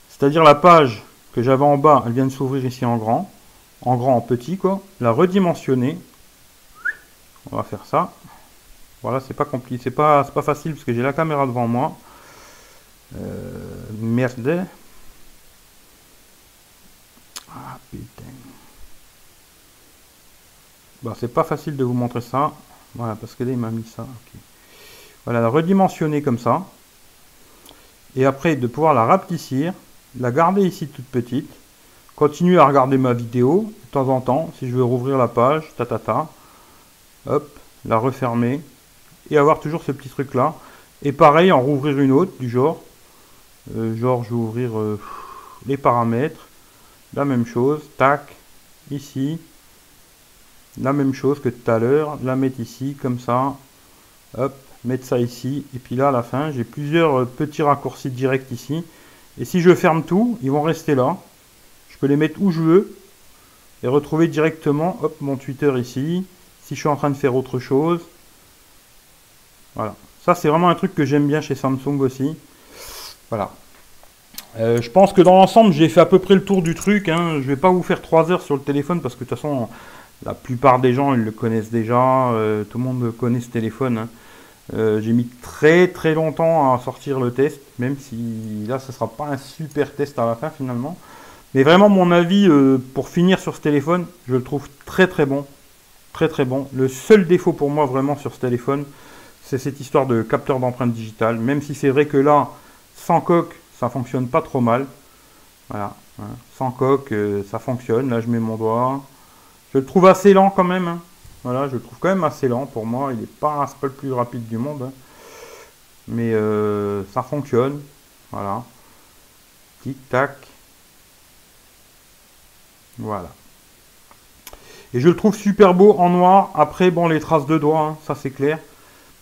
A: c'est-à-dire la page que j'avais en bas, elle vient de s'ouvrir ici en grand, en grand en petit quoi, la redimensionner on va faire ça. Voilà, c'est pas compliqué, c'est pas, pas facile parce que j'ai la caméra devant moi. Euh, merde. Ah putain. C'est pas facile de vous montrer ça. Voilà, parce que là il m'a mis ça. Voilà, redimensionner comme ça. Et après de pouvoir la rapetissir, la garder ici toute petite. Continuer à regarder ma vidéo de temps en temps, si je veux rouvrir la page, ta ta ta. Hop, la refermer, et avoir toujours ce petit truc là. Et pareil, en rouvrir une autre, du genre, euh, genre je vais ouvrir euh, les paramètres, la même chose, tac, ici, la même chose que tout à l'heure, la mettre ici, comme ça, hop, mettre ça ici, et puis là à la fin, j'ai plusieurs euh, petits raccourcis directs ici, et si je ferme tout, ils vont rester là, je peux les mettre où je veux, et retrouver directement, hop, mon Twitter ici, si je suis en train de faire autre chose, voilà, ça c'est vraiment un truc que j'aime bien chez Samsung aussi, voilà. Euh, je pense que dans l'ensemble, j'ai fait à peu près le tour du truc. Hein. Je vais pas vous faire 3 heures sur le téléphone parce que de toute façon, la plupart des gens, ils le connaissent déjà. Euh, tout le monde connaît ce téléphone. Hein. Euh, j'ai mis très très longtemps à sortir le test, même si là, ce sera pas un super test à la fin finalement. Mais vraiment, mon avis pour finir sur ce téléphone, je le trouve très très bon. Très très bon. Le seul défaut pour moi vraiment sur ce téléphone, c'est cette histoire de capteur d'empreinte digitale. Même si c'est vrai que là, sans coque, ça fonctionne pas trop mal. Voilà. Hein. Sans coque, ça fonctionne. Là, je mets mon doigt. Je le trouve assez lent quand même. Hein. Voilà, je le trouve quand même assez lent pour moi. Il n'est pas, le plus rapide du monde. Hein. Mais euh, ça fonctionne. Voilà. Tic tac. Voilà. Et je le trouve super beau en noir. Après, bon, les traces de doigts, hein, ça c'est clair.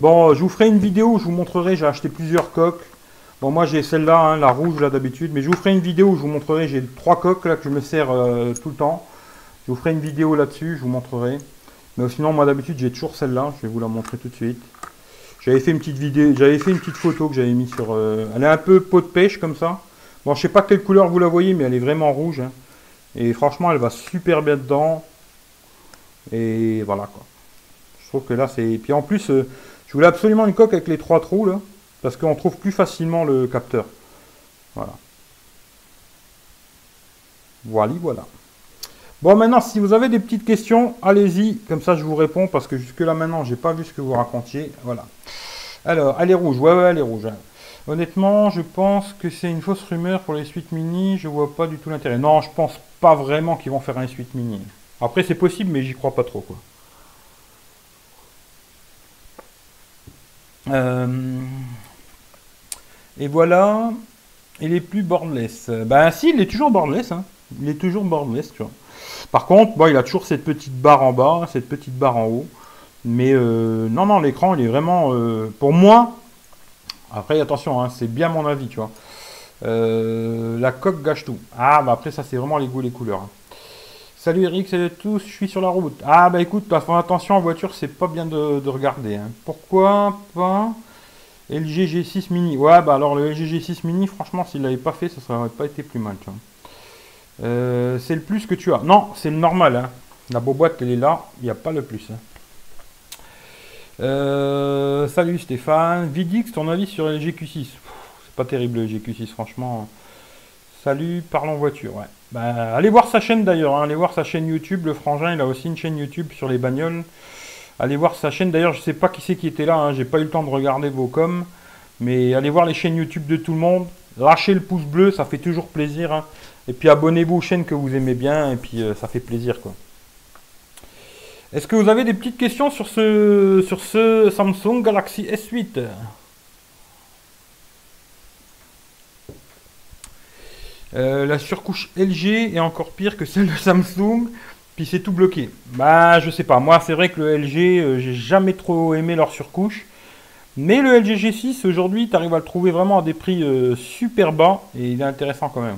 A: Bon, je vous ferai une vidéo où je vous montrerai. J'ai acheté plusieurs coques. Bon, moi j'ai celle-là, la rouge là d'habitude. Mais je vous ferai une vidéo où je vous montrerai. J'ai trois coques là que je me sers euh, tout le temps. Je vous ferai une vidéo là-dessus, je vous montrerai. Mais sinon, moi d'habitude, j'ai toujours celle-là. Je vais vous la montrer tout de suite. J'avais fait une petite vidéo, j'avais fait une petite photo que j'avais mis sur. Euh, elle est un peu peau de pêche comme ça. Bon, je sais pas quelle couleur vous la voyez, mais elle est vraiment rouge. Hein. Et franchement, elle va super bien dedans. Et voilà quoi. Je trouve que là, c'est. Puis en plus, euh, je voulais absolument une coque avec les trois trous là, parce qu'on trouve plus facilement le capteur. Voilà. Voilà, voilà. Bon, maintenant, si vous avez des petites questions, allez-y. Comme ça, je vous réponds parce que jusque-là, maintenant, j'ai pas vu ce que vous racontiez. Voilà. Alors, elle est rouge. Ouais, ouais, elle est rouge. Hein. Honnêtement, je pense que c'est une fausse rumeur pour les suites mini. Je vois pas du tout l'intérêt. Non, je pense pas vraiment qu'ils vont faire un suite mini. Après, c'est possible, mais j'y crois pas trop, quoi. Euh, et voilà. Il est plus borderless. Ben si, il est toujours borderless. Hein. Il est toujours borderless, tu vois. Par contre, bon, il a toujours cette petite barre en bas, cette petite barre en haut. Mais euh, non, non, l'écran, il est vraiment... Euh, pour moi, après, attention, hein, c'est bien mon avis, tu vois. La coque gâche tout. Ah, bah après, ça, c'est vraiment les goûts, les couleurs. Hein. Salut Eric, salut à tous, je suis sur la route. Ah, bah écoute, attention en voiture, c'est pas bien de, regarder. Hein. Pourquoi pas LG G6 Mini? Ouais, bah alors le LG G6 Mini, franchement, s'il l'avait pas fait, ça aurait pas été plus mal. Euh, c'est le plus que tu as. Non, c'est le normal. Hein. La boîte, elle est là. Il n'y a pas le plus. Hein. Euh, salut Stéphane. Vidix, ton avis sur le GQ6 C'est pas terrible le GQ6, franchement. Salut, parlons voiture. Ouais. Bah, allez voir sa chaîne d'ailleurs. Hein. Allez voir sa chaîne YouTube. Le frangin, il a aussi une chaîne YouTube sur les bagnoles. Allez voir sa chaîne. D'ailleurs, je sais pas qui c'est qui était là. J'ai pas eu le temps de regarder vos coms. Mais allez voir les chaînes YouTube de tout le monde. Lâchez le pouce bleu, ça fait toujours plaisir. Et puis abonnez-vous aux chaînes que vous aimez bien, et puis euh, ça fait plaisir quoi. Est-ce que vous avez des petites questions sur ce Samsung Galaxy S8 euh, La surcouche LG est encore pire que celle de Samsung, puis c'est tout bloqué. Bah je sais pas, moi c'est vrai que le LG, euh, j'ai jamais trop aimé leur surcouche. Mais le LG G6 aujourd'hui, tu arrives à le trouver vraiment à des prix super bas et il est intéressant quand même.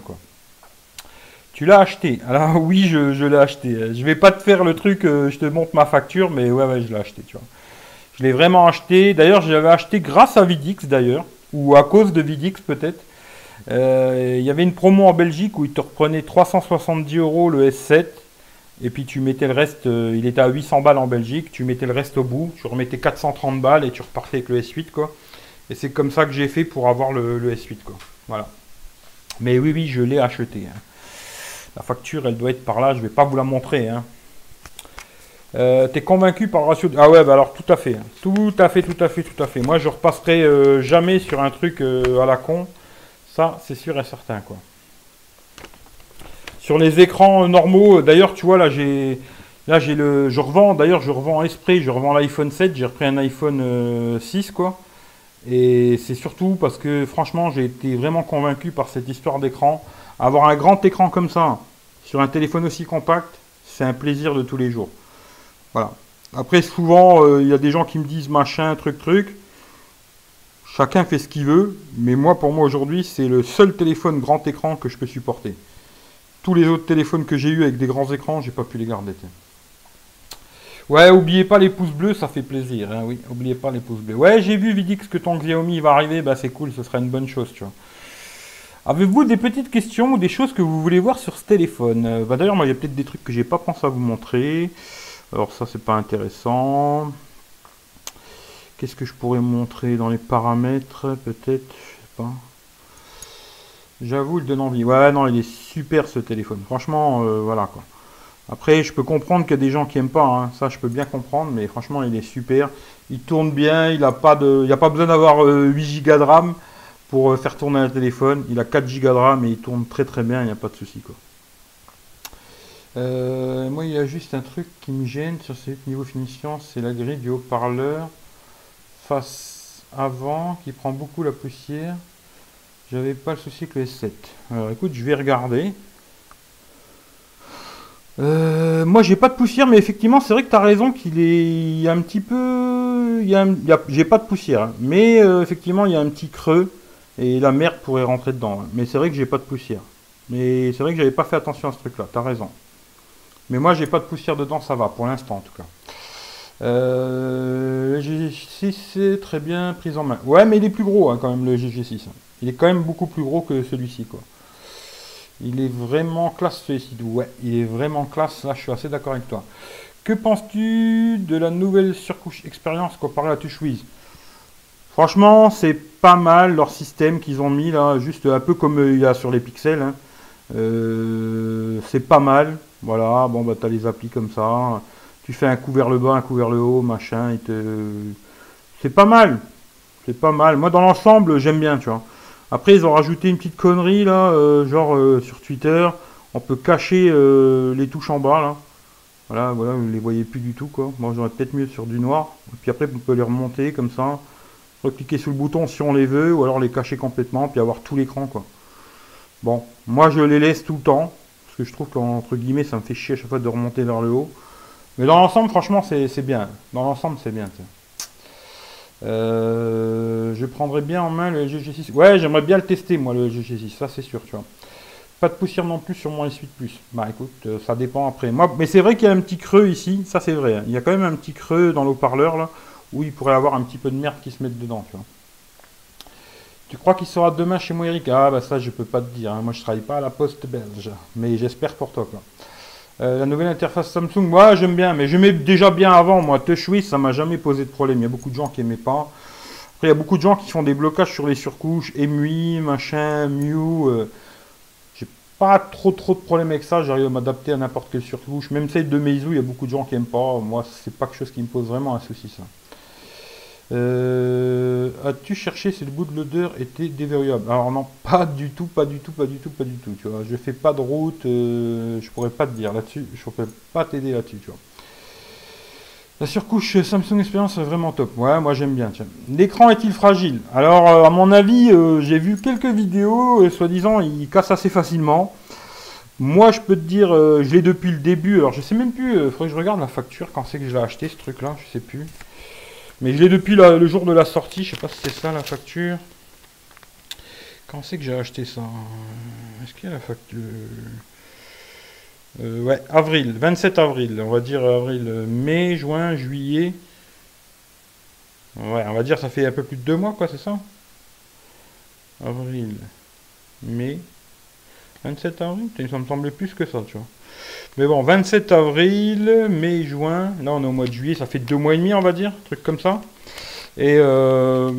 A: Tu l'as acheté. Alors [laughs] oui, je, l'ai acheté. Je vais pas te faire le truc, euh, je te montre ma facture, mais ouais, ouais, je l'ai acheté, tu vois. Je l'ai vraiment acheté. D'ailleurs, je l'avais acheté grâce à Vidix, d'ailleurs, ou à cause de Vidix peut-être. Euh, il y avait une promo en Belgique où il te reprenait 370 euros le S7. Et puis tu mettais le reste, euh, il était à 800 balles en Belgique, tu mettais le reste au bout, tu remettais 430 balles et tu repartais avec le S8 quoi. Et c'est comme ça que j'ai fait pour avoir le, S8 quoi. Voilà. Mais oui, oui, je l'ai acheté. Hein. La facture, elle doit être par là. Je vais pas vous la montrer. Hein. Euh, T'es convaincu par le ratio Ah ouais, bah alors tout à fait. Hein. Tout à fait, tout à fait, tout à fait. Moi, je repasserai euh, jamais sur un truc à la con. Ça, c'est sûr et certain, quoi. Sur les écrans normaux, d'ailleurs, tu vois, là, j'ai... Là, j'ai le, je revends, d'ailleurs, je revends Esprit, je revends l'iPhone 7, j'ai repris un iPhone 6, euh, quoi. Et c'est surtout parce que, franchement, j'ai été vraiment convaincu par cette histoire d'écran. Avoir un grand écran comme ça, sur un téléphone aussi compact, c'est un plaisir de tous les jours. Voilà. Après, souvent, euh, il y a des gens qui me disent machin, truc, truc. Chacun fait ce qu'il veut, mais moi, pour moi, aujourd'hui, c'est le seul téléphone grand écran que je peux supporter. Tous les autres téléphones que j'ai eu avec des grands écrans, j'ai pas pu les garder. Ouais, oubliez pas les pouces bleus, ça fait plaisir. Hein, oui, oubliez pas les pouces bleus. Ouais, j'ai vu Vidix que ton Xiaomi va arriver, bah c'est cool, ce sera une bonne chose, tu. Avez-vous des petites questions ou des choses que vous voulez voir sur ce téléphone? Bah, D'ailleurs, moi, il y a peut-être des trucs que j'ai pas pensé à vous montrer. Alors ça, c'est pas intéressant. Qu'est-ce que je pourrais montrer dans les paramètres Peut-être, pas. J'avoue, il donne envie. Ouais, non, il est super ce téléphone. Franchement, euh, voilà quoi. Après, je peux comprendre qu'il y a des gens qui aiment pas. Hein. Ça, je peux bien comprendre. Mais franchement, il est super. Il tourne bien. Il n'a pas de, il a pas besoin d'avoir 8 euh, Go de RAM pour euh, faire tourner un téléphone. Il a 4 Go de RAM et il tourne très très bien. Il n'y a pas de souci quoi. moi, il y a juste un truc qui me gêne sur ce niveau finition, c'est la grille du haut-parleur face avant qui prend beaucoup la poussière. J'avais pas le souci que le S7. Alors écoute, je vais regarder. Euh, moi j'ai pas de poussière, mais effectivement c'est vrai que tu as raison qu'il est il y a un petit peu. Il y a, J'ai pas de poussière, hein. mais euh, effectivement il y a un petit creux et la merde pourrait rentrer dedans. Hein. Mais c'est vrai que j'ai pas de poussière. Mais c'est vrai que j'avais pas fait attention à ce truc là, tu as raison. Mais moi j'ai pas de poussière dedans, ça va pour l'instant en tout cas. Euh, le GG6 c'est très bien pris en main. Ouais, mais il est plus gros hein, quand même le GG6. Il est quand même beaucoup plus gros que celui-ci quoi. Il est vraiment classe celui-ci. Ouais, il est vraiment classe. Là, je suis assez d'accord avec toi. Que penses-tu de la nouvelle surcouche expérience comparée à TouchWiz Franchement, c'est pas mal leur système qu'ils ont mis là, juste un peu comme il y a sur les pixels. Hein. Euh, c'est pas mal. Voilà, bon bah t'as les applis comme ça. Tu fais un coup vers le bas, un coup vers le haut, machin. C'est pas mal. C'est pas mal. Moi dans l'ensemble, j'aime bien, tu vois. Après, ils ont rajouté une petite connerie là, euh, genre euh, sur Twitter, on peut cacher euh, les touches en bas là. Voilà, voilà, vous ne les voyez plus du tout quoi. Moi j'aurais peut-être mieux sur du noir. Et puis après, on peut les remonter comme ça, recliquer sur le bouton si on les veut, ou alors les cacher complètement, puis avoir tout l'écran quoi. Bon, moi je les laisse tout le temps, parce que je trouve qu'entre guillemets, ça me fait chier à chaque fois de remonter vers le haut. Mais dans l'ensemble, franchement, c'est bien. Dans l'ensemble, c'est bien. Euh, je prendrais bien en main le GG6. Ouais, j'aimerais bien le tester, moi, le GG6. Ça, c'est sûr, tu vois. Pas de poussière non plus sur mon S8 Plus. Bah écoute, euh, ça dépend après. Moi, mais c'est vrai qu'il y a un petit creux ici. Ça, c'est vrai. Hein. Il y a quand même un petit creux dans l'eau-parleur, là, où il pourrait avoir un petit peu de merde qui se mette dedans, tu vois. Tu crois qu'il sera demain chez moi, Eric Ah, bah ça, je peux pas te dire. Hein. Moi, je travaille pas à la poste belge. Mais j'espère pour toi, quoi. Euh, la nouvelle interface Samsung, moi j'aime bien, mais j'aimais déjà bien avant. Moi, TouchWiz, ça m'a jamais posé de problème. Il y a beaucoup de gens qui n'aimaient pas. Après, il y a beaucoup de gens qui font des blocages sur les surcouches, EMUI, machin, Mew. Euh, j'ai pas trop trop de problème avec ça. J'arrive à m'adapter à n'importe quelle surcouche. Même celle de Meizu, il y a beaucoup de gens qui n'aiment pas. Moi, c'est pas quelque chose qui me pose vraiment un souci, ça. Euh, as-tu cherché si le bootloader était déverrouillable? Alors non, pas du tout, pas du tout, pas du tout, pas du tout. Tu vois, je fais pas de route, euh, je pourrais pas te dire là-dessus, je pourrais pas t'aider là-dessus. La surcouche Samsung Experience est vraiment top. Ouais, moi j'aime bien. L'écran est-il fragile? Alors, euh, à mon avis, j'ai vu quelques vidéos, soi-disant, il casse assez facilement. Moi, je peux te dire, je l'ai depuis le début. Alors, je sais même plus. Il faudrait que je regarde la facture quand c'est que je l'ai acheté ce truc-là? Je sais plus. Mais je l'ai depuis le jour de la sortie. Je sais pas si c'est ça la facture. Quand c'est que j'ai acheté ça Est-ce qu'il y a la facture? Euh, Ouais, avril, 27 avril. On va dire avril, mai, juin, juillet. Ouais, on va dire ça fait un peu plus de deux mois, quoi, c'est ça? Avril, mai, 27 avril Ça me semblait plus que ça, tu vois. Mais bon, 27 avril, mai, juin. Là, on est au mois de juillet. Ça fait deux mois et demi, on va dire. Truc comme ça. Et euh,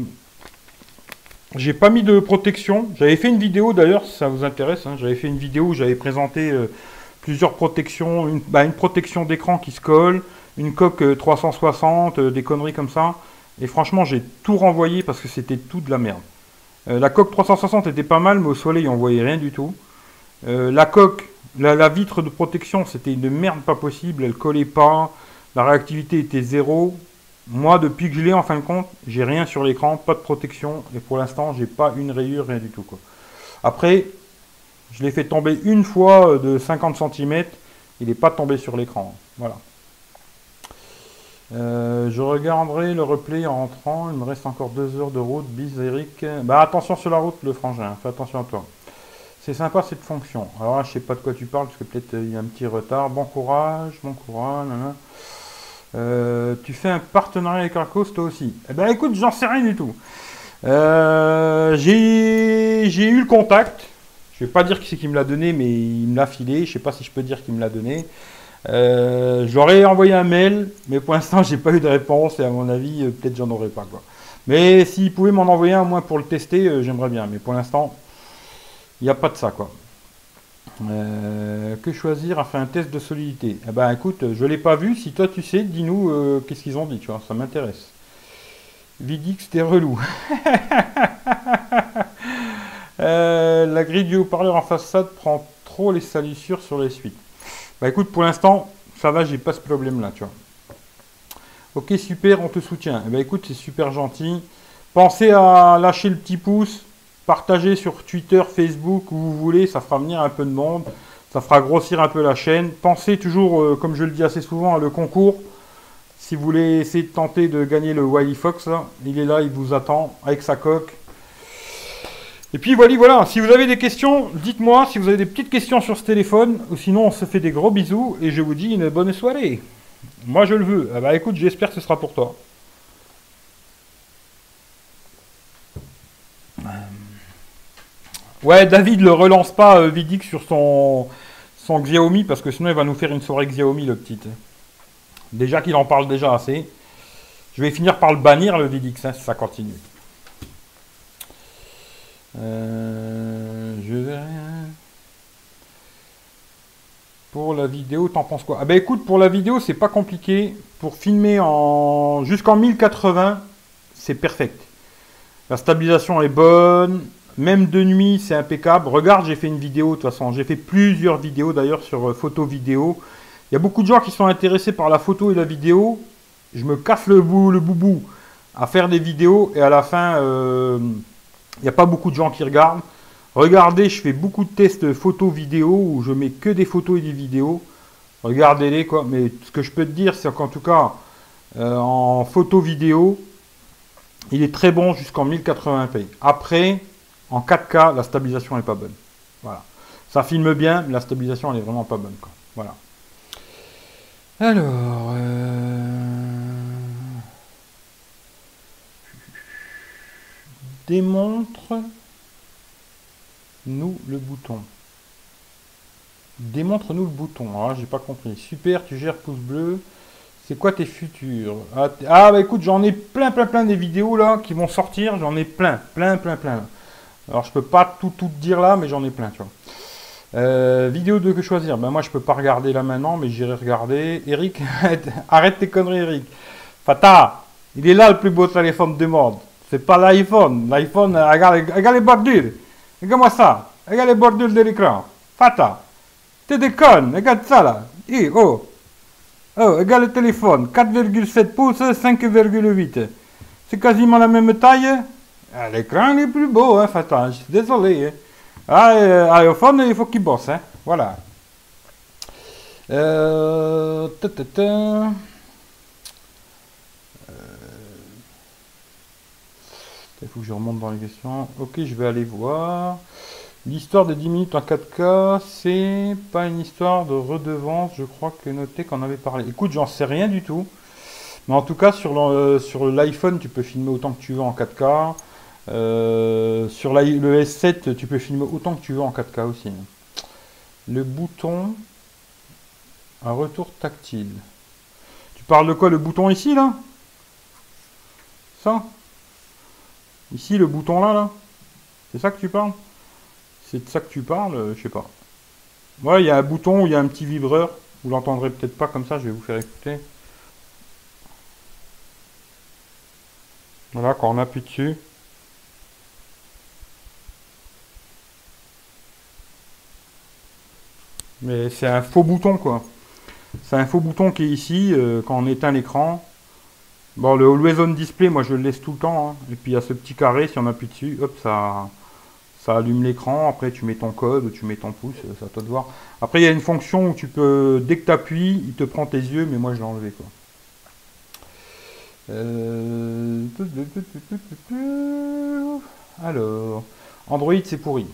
A: j'ai pas mis de protection. J'avais fait une vidéo d'ailleurs, si ça vous intéresse. Hein. J'avais fait une vidéo où j'avais présenté euh, plusieurs protections. Une, bah, une protection d'écran qui se colle, une coque 360, euh, des conneries comme ça. Et franchement, j'ai tout renvoyé parce que c'était tout de la merde. la coque 360 était pas mal, mais au soleil, on voyait rien du tout. la coque La, vitre de protection, c'était une merde pas possible. Elle collait pas. La réactivité était zéro. Moi, depuis que je l'ai, en fin de compte, j'ai rien sur l'écran, pas de protection. Et pour l'instant, j'ai pas une rayure, rien du tout. Après, je l'ai fait tomber une fois de 50 cm. Il n'est pas tombé sur l'écran. Voilà. Euh, je regarderai le replay en rentrant. Il me reste encore deux heures de route. Bis Eric. Bah attention sur la route, le frangin. Fais attention à toi. C'est sympa cette fonction. Alors là, je sais pas de quoi tu parles parce que peut-être euh, il y a un petit retard. Bon courage, bon courage. Euh, tu fais un partenariat avec Arcos toi aussi Eh ben écoute, j'en sais rien du tout. Euh, j'ai eu le contact. Je vais pas dire qui c'est qui me l'a donné, mais il me l'a filé. Je sais pas si je peux dire qui me l'a donné. J'aurais envoyé un mail, mais pour l'instant, j'ai pas eu de réponse et à mon avis, peut-être j'en aurai pas quoi. Mais s'il pouvait m'en envoyer un au moins pour le tester, j'aimerais bien. Mais pour l'instant, n'y a pas de ça, quoi. Euh, que choisir faire un test de solidité? Eh ben écoute, je ne l'ai pas vu. Si toi tu sais, dis-nous euh, qu'est-ce qu'ils ont dit, tu vois, ça m'intéresse. Vidix, t'es relou. [laughs] Euh, la grille du haut-parleur en façade prend trop les salissures sur les suites. Bah écoute, pour l'instant, ça va, j'ai pas ce problème-là, tu vois. Ok, super, on te soutient. Eh ben écoute, c'est super gentil. Pensez à lâcher le petit pouce, Partagez sur Twitter, Facebook, où vous voulez, ça fera venir un peu de monde, ça fera grossir un peu la chaîne. Pensez toujours, euh, comme je le dis assez souvent, à le concours. Si vous voulez essayer de tenter de gagner le Wily Fox, il est là, il vous attend avec sa coque. Et puis voilà, voilà, si vous avez des questions, dites-moi, si vous avez des petites questions sur ce téléphone, ou sinon on se fait des gros bisous et je vous dis une bonne soirée. Moi je le veux. Ah bah écoute, j'espère que ce sera pour toi. Ouais, David, le relance pas euh, sur son, son Xiaomi parce que sinon il va nous faire une soirée Xiaomi le petit. Déjà qu'il en parle déjà assez. Je vais finir par le bannir le Vidix hein, si ça continue. Euh, je vais rien. Pour la vidéo, t'en penses quoi? Ah ben écoute, pour la vidéo, c'est pas compliqué. Pour filmer en jusqu'en 1080, c'est perfect. La stabilisation est bonne. Même de nuit, c'est impeccable. Regarde, j'ai fait une vidéo, de toute façon. J'ai fait plusieurs vidéos d'ailleurs sur euh, photo vidéo. Il y a beaucoup de gens qui sont intéressés par la photo et la vidéo. Je me casse le, le boubou à faire des vidéos et à la fin, euh, il n'y a pas beaucoup de gens qui regardent. Regardez, je fais beaucoup de tests photo vidéo où je mets que des photos et des vidéos. Regardez-les quoi. Mais ce que je peux te dire, c'est qu'en tout cas, euh, en photo vidéo, il est très bon jusqu'en 1080p. Après, en 4K, la stabilisation n'est pas bonne. Voilà. Ça filme bien, mais la stabilisation, elle est vraiment pas bonne. Voilà. Alors... Euh, démontre-nous le bouton. Démontre-nous le bouton. Ah, j'ai pas compris. Super, tu gères pouce bleu. C'est quoi tes futurs? Ah, ah, bah écoute, j'en ai plein, plein, plein des vidéos là qui vont sortir. J'en ai plein, plein, plein, plein. Alors je peux pas tout tout dire là, mais j'en ai plein, tu vois. Euh, vidéo de que choisir Ben moi je peux pas regarder là maintenant, mais j'irai regarder. Eric, [laughs] arrête tes conneries Eric. Fata, il est là le plus beau téléphone du monde. C'est pas l'iPhone. L'iPhone, regarde, regarde les bordures. Regarde-moi ça. Regarde les bordures de l'écran. Fata, t'es déconnes. Regarde ça là. Et, oh. Oh, regarde le téléphone. 4,7 pouces, 5,8. C'est quasiment la même taille. Ah, l'écran est plus beau, hein, je suis désolé. Hein. Ah, euh, iPhone, il faut qu'il bosse, hein. Voilà. Euh, euh, il faut que je remonte dans les questions. Ok, je vais aller voir. L'histoire de 10 minutes en 4K, c'est pas une histoire de redevance, je crois que noté qu'on avait parlé. Écoute, j'en sais rien du tout. Mais en tout cas, sur l'iPhone, tu peux filmer autant que tu veux en 4K. Euh, sur le S7, tu peux filmer autant que tu veux en 4K aussi. Le bouton un retour tactile. Tu parles de quoi Le bouton ici, là? Ça? Ici, le bouton là, là? C'est ça que tu parles? C'est de ça que tu parles Je sais pas. Ouais, il y a un bouton où il y a un petit vibreur. Vous l'entendrez peut-être pas comme ça, je vais vous faire écouter. Voilà, quand on appuie dessus, Mais c'est un faux bouton, quoi. C'est un faux bouton qui est ici, euh, quand on éteint l'écran. Bon, le Always On Display, moi je le laisse tout le temps. Hein. Et puis il y a ce petit carré, si on appuie dessus, hop, ça, ça allume l'écran. Après, tu mets ton code tu mets ton pouce, ça toi de voir. Après, il y a une fonction où tu peux, dès que tu appuies, il te prend tes yeux, mais moi je l'ai enlevé, quoi. Euh, alors, Android c'est pourri.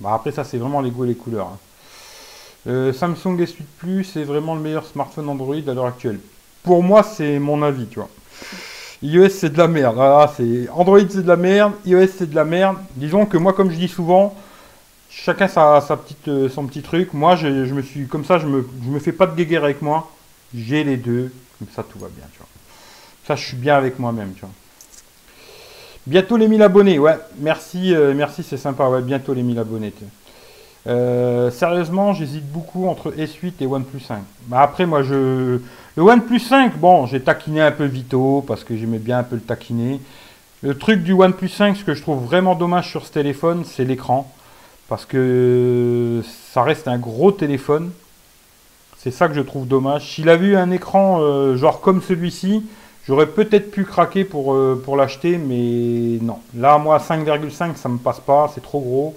A: Bah, après ça c'est vraiment les goûts et les couleurs. Hein. Euh, Samsung S8 Plus c'est vraiment le meilleur smartphone Android à l'heure actuelle. Pour moi c'est mon avis, tu vois. iOS c'est de la merde. Ah, c'est Android c'est de la merde, iOS c'est de la merde. Disons que moi comme je dis souvent, chacun sa, petite, euh, son petit truc. Moi je, me suis comme ça, je me, me fais pas de guéguerre avec moi. J'ai les deux, comme ça tout va bien, tu vois. Ça je suis bien avec moi-même, tu vois. Bientôt les 1000 abonnés, ouais. Merci, euh, merci, c'est sympa. Bientôt les 1000 abonnés. Euh, sérieusement, j'hésite beaucoup entre S8 et OnePlus 5. Bah après, moi, je... Le OnePlus 5, bon, j'ai taquiné un peu Vito, parce que j'aimais bien un peu le taquiner. Le truc du OnePlus 5, ce que je trouve vraiment dommage sur ce téléphone, c'est l'écran. Parce que ça reste un gros téléphone. C'est ça que je trouve dommage. S'il avait eu un écran euh, genre comme celui-ci, J'aurais peut-être pu craquer pour, euh, pour l'acheter, mais non. Là, moi, 5,5, ça me passe pas, c'est trop gros.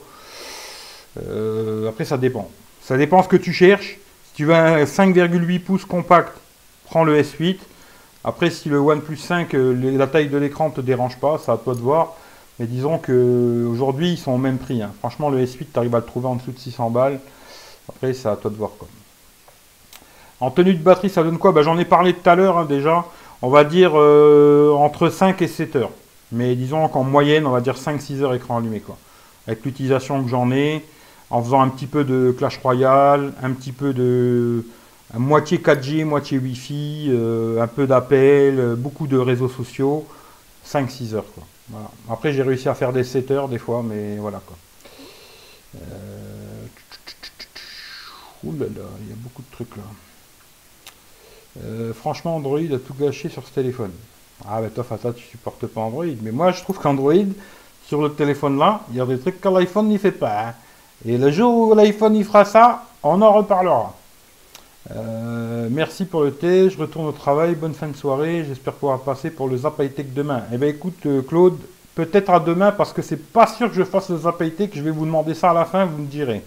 A: Euh, après, ça dépend. Ça dépend ce que tu cherches. Si tu veux un 5,8 pouces compact, prends le S8. Après, si le OnePlus 5, euh, la taille de l'écran ne te dérange pas, ça à toi de voir. Mais disons qu'aujourd'hui, ils sont au même prix. Hein. Franchement, le S8, tu arrives à le trouver en dessous de 600 balles. Après, c'est à toi de voir. En tenue de batterie, ça donne quoi? Bah, J'en ai parlé tout à l'heure hein, déjà on va dire euh, entre 5 et 7 heures. Mais disons qu'en moyenne, on va dire 5-6 heures écran allumé. Quoi. Avec l'utilisation que j'en ai, en faisant un petit peu de Clash Royale, un petit peu de moitié 4G, moitié Wi-Fi, euh, un peu d'appel, beaucoup de réseaux sociaux, 5-6 heures. Quoi. Après, j'ai réussi à faire des 7 heures des fois, mais voilà. Quoi. Euh... Ouh là là, il y a beaucoup de trucs là. Euh, franchement, Android a tout gâché sur ce téléphone. Ah, mais toi, ça, tu supportes pas Android. Mais moi, je trouve qu'Android, sur le téléphone là, il y a des trucs que l'iPhone n'y fait pas. Hein. Et le jour où l'iPhone y fera ça, on en reparlera. Euh, merci pour le thé, je retourne au travail, bonne fin de soirée, j'espère pouvoir passer pour le Zap demain. Eh bien écoute euh, Claude, peut-être à demain parce que c'est pas sûr que je fasse le Zap je vais vous demander ça à la fin, vous me direz.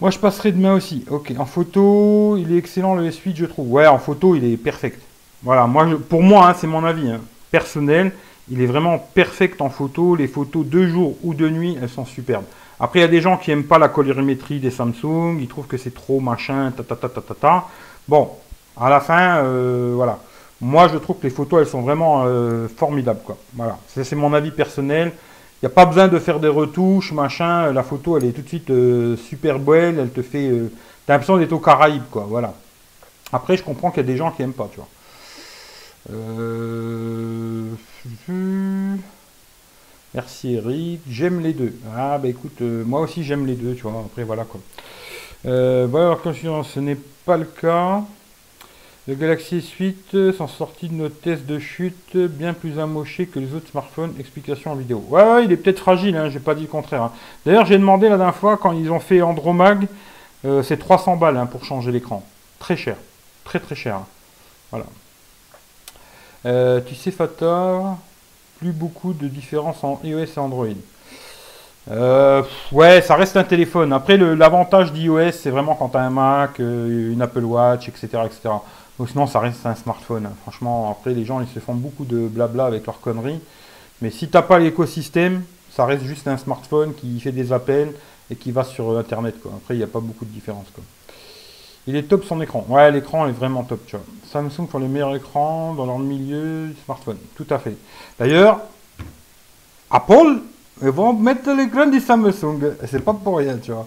A: Moi, je passerai demain aussi. Ok, en photo, il est excellent le S8, je trouve. Ouais, en photo, il est perfect. Voilà, moi, pour moi, hein, c'est mon avis hein. personnel. Il est vraiment perfect en photo. Les photos de jour ou de nuit, elles sont superbes. Après, il y a des gens qui n'aiment pas la colorimétrie des Samsung. Ils trouvent que c'est trop machin, ta ta ta ta ta ta. Bon, à la fin, euh, voilà. Moi, je trouve que les photos, elles sont vraiment euh, formidables, quoi. Voilà, c'est mon avis personnel. Il n'y a pas besoin de faire des retouches, machin. La photo, elle est tout de suite euh, super belle. Elle te fait. T'as l'impression d'être aux Caraïbes, quoi. Voilà. Après, je comprends qu'il y a des gens qui n'aiment pas, tu vois. Euh, merci Eric. J'aime les deux. Ah, bah écoute, moi aussi j'aime les deux, tu vois. Après, voilà, quoi. voilà, alors, quand ce n'est pas le cas. Le Galaxy S8 sont sortis de nos tests de chute bien plus amochés que les autres smartphones. Explication en vidéo. Ouais, ouais il est peut-être fragile, hein, j'ai pas dit le contraire. Hein. D'ailleurs, j'ai demandé la dernière fois, quand ils ont fait Andromag, euh, c'est 300 balles hein, pour changer l'écran. Très cher. Très très cher. Voilà. Euh, tu sais, Fata, plus beaucoup de différence en iOS et Android. Euh, ouais, ça reste un téléphone. Après, l'avantage d'iOS, c'est vraiment quand tu as un Mac, une Apple Watch, etc. etc sinon, ça reste un smartphone. Franchement, après, les gens, ils se font beaucoup de blabla avec leurs conneries. Mais si t'as pas l'écosystème, ça reste juste un smartphone qui fait des appels et qui va sur Internet. Après, il n'y a pas beaucoup de différence. Il est top son écran. Ouais, l'écran est vraiment top. Tu vois. Samsung font les meilleurs écrans dans leur milieu smartphone. Tout à fait. D'ailleurs, Apple ils vont mettre l'écran du Samsung. C'est pas pour rien, tu vois.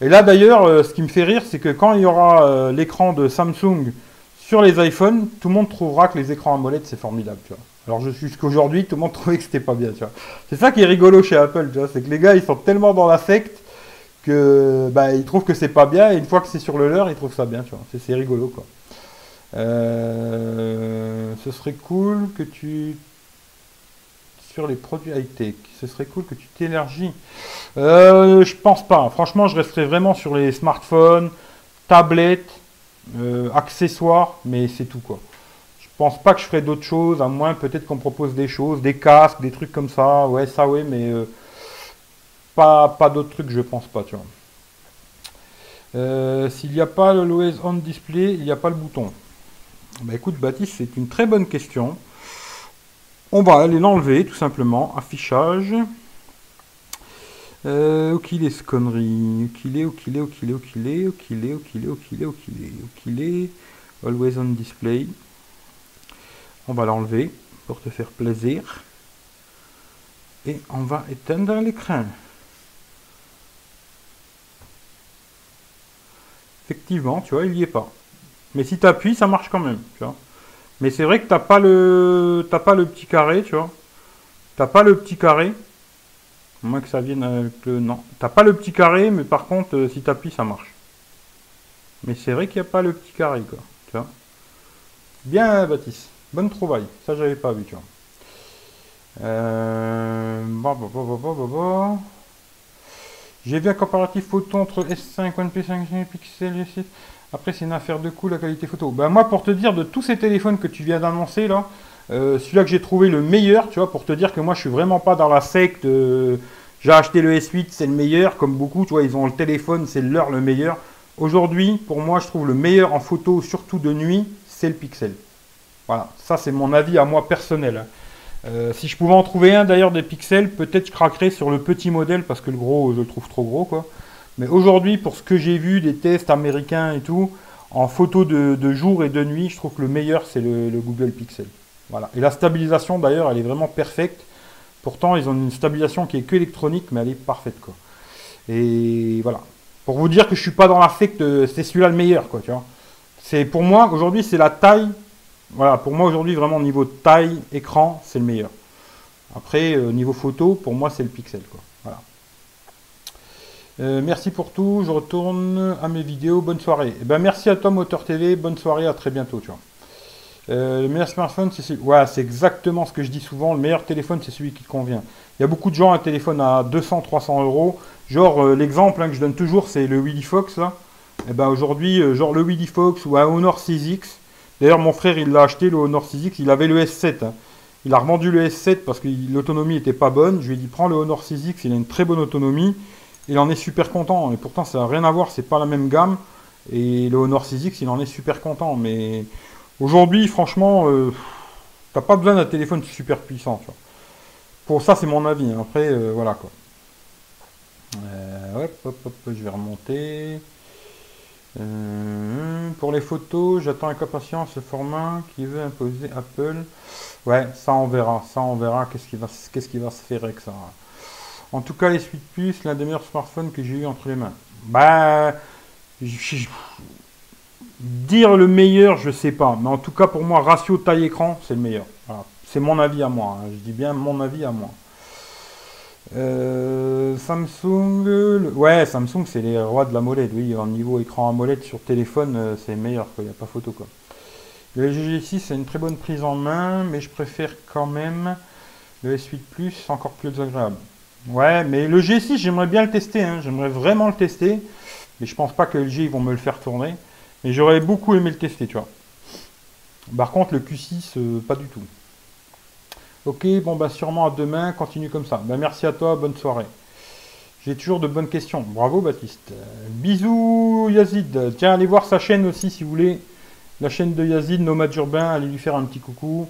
A: Et là, d'ailleurs, euh, ce qui me fait rire, c'est que quand il y aura euh, l'écran de Samsung sur les iPhones, tout le monde trouvera que les écrans AMOLED c'est formidable, tu vois. Alors jusqu'aujourd'hui, tout le monde [laughs] trouvait que c'était pas bien, tu vois. C'est ça qui est rigolo chez Apple, tu vois, c'est que les gars ils sont tellement dans la secte bah, ils trouvent que c'est pas bien et une fois que c'est sur le leur, ils trouvent ça bien, tu vois. C'est rigolo quoi. Euh, ce serait cool que tu sur les produits high-tech, ce serait cool que tu t'élargis. euh, Je pense pas. Franchement, je resterai vraiment sur les smartphones, tablettes, euh, accessoires, mais c'est tout quoi. Je pense pas que je ferai d'autres choses, à moins peut-être qu'on propose des choses, des casques, des trucs comme ça. Ouais, ça ouais, mais pas, d'autres trucs, je pense pas, tu vois. S'il n'y a pas le Always On Display, il n'y a pas le bouton. Bah écoute Baptiste, c'est une très bonne question. On va aller l'enlever tout simplement. Affichage. Euh, où qu'il est ce connerie où qu'il est, où qu'il est, où qu'il est, où qu'il est, où qu'il est, où qu'il est. Always on display. On va l'enlever pour te faire plaisir. Et on va éteindre l'écran. Effectivement, tu vois, il n'y est pas. Mais si tu appuies, ça marche quand même, tu vois. Mais c'est vrai que t'as pas le t'as pas le petit carré, tu vois. T'as pas le petit carré. À moins que ça vienne avec le. Non. T'as pas le petit carré, mais par contre, euh, si tu appuies, ça marche. Mais c'est vrai qu'il n'y a pas le petit carré, quoi. Tu vois. Bien, Baptiste. Bonne trouvaille. Ça, j'avais pas vu, tu vois. Euh... J'ai vu un comparatif photo entre S5, OnePlus 5 Pixel, G6. Après, c'est une affaire de coût, la qualité photo. Ben, moi, pour te dire, de tous ces téléphones que tu viens d'annoncer, là, euh, celui-là que j'ai trouvé le meilleur, tu vois, pour te dire que moi, je suis vraiment pas dans la secte. J'ai acheté le S8, c'est le meilleur, comme beaucoup, tu vois, ils ont le téléphone, c'est leur le meilleur. Aujourd'hui, pour moi, je trouve le meilleur en photo, surtout de nuit, c'est le Pixel. Voilà, ça, c'est mon avis à moi personnel. Euh, si je pouvais en trouver un d'ailleurs des pixels, peut-être je craquerais sur le petit modèle parce que le gros, je le trouve trop gros, quoi. Mais aujourd'hui, pour ce que j'ai vu des tests américains et tout, en photo de, jour et de nuit, je trouve que le meilleur, c'est le, Google Pixel. Voilà. Et la stabilisation, d'ailleurs, elle est vraiment parfaite. Pourtant, ils ont une stabilisation qui est que électronique, mais elle est parfaite, quoi. Et voilà. Pour vous dire que je suis pas dans l'affect, c'est celui-là le meilleur, quoi. C'est, pour moi, aujourd'hui, c'est la taille. Voilà, pour moi, aujourd'hui, vraiment, au niveau taille, écran, c'est le meilleur. Après, au niveau photo, pour moi, c'est le Pixel, quoi. Voilà. Euh, merci pour tout, je retourne à mes vidéos, bonne soirée. Eh ben, merci à toi Moteur TV, bonne soirée, à très bientôt. Tu vois. Euh, le meilleur smartphone, c'est celui... C'est exactement ce que je dis souvent, le meilleur téléphone, c'est celui qui convient. Il y a beaucoup de gens, un téléphone à 200-300 euros. Genre, euh, l'exemple hein, que je donne toujours, c'est le Willy Fox, eh ben aujourd'hui, genre le Willy Fox ou un Honor 6X. D'ailleurs, mon frère, il l'a acheté, le Honor 6X, il avait le S7. Hein. Il a revendu le S7 parce que l'autonomie n'était pas bonne. Je lui ai dit, prends le Honor 6X, il a une très bonne autonomie il en est super content. Et pourtant, ça n'a rien à voir, c'est pas la même gamme. Et le Honor 6X, il en est super content. Mais aujourd'hui, franchement, euh, t'as pas besoin d'un téléphone super puissant. Pour ça, c'est mon avis. Hein. Après, euh, voilà quoi. Euh, hop, hop, je vais remonter. Pour les photos, j'attends avec impatience le format qui veut imposer Apple. Ouais, ça on verra. Ça on verra qu'est-ce qui va, qu'est-ce qui va se faire avec ça. En tout cas, les Suite Plus, l'un des meilleurs smartphones que j'ai eu entre les mains. Bah, dire le meilleur, je sais pas. Mais en tout cas, pour moi, ratio taille-écran, c'est le meilleur. C'est mon avis à moi. Hein. Je dis bien mon avis à moi. Euh, Samsung, ouais, Samsung, c'est les rois de la molette. Oui, en niveau écran à molette sur téléphone, euh, c'est meilleur. Il n'y a pas photo. Quoi. Le GG6, c'est une très bonne prise en main, mais je préfère quand même le S8 Plus, encore plus agréable. Ouais, mais le G6, j'aimerais bien le tester. Hein. J'aimerais vraiment le tester. Mais je pense pas que LG, ils vont me le faire tourner. Mais j'aurais beaucoup aimé le tester, tu vois. Par contre, le Q6, euh, pas du tout. Ok, bon, bah sûrement à demain. Continue comme ça. Bah, merci à toi. Bonne soirée. J'ai toujours de bonnes questions. Bravo, Baptiste. Bisous, Yazid. Tiens, allez voir sa chaîne aussi, si vous voulez. La chaîne de Yazid, Nomade Urbain. Allez lui faire un petit coucou.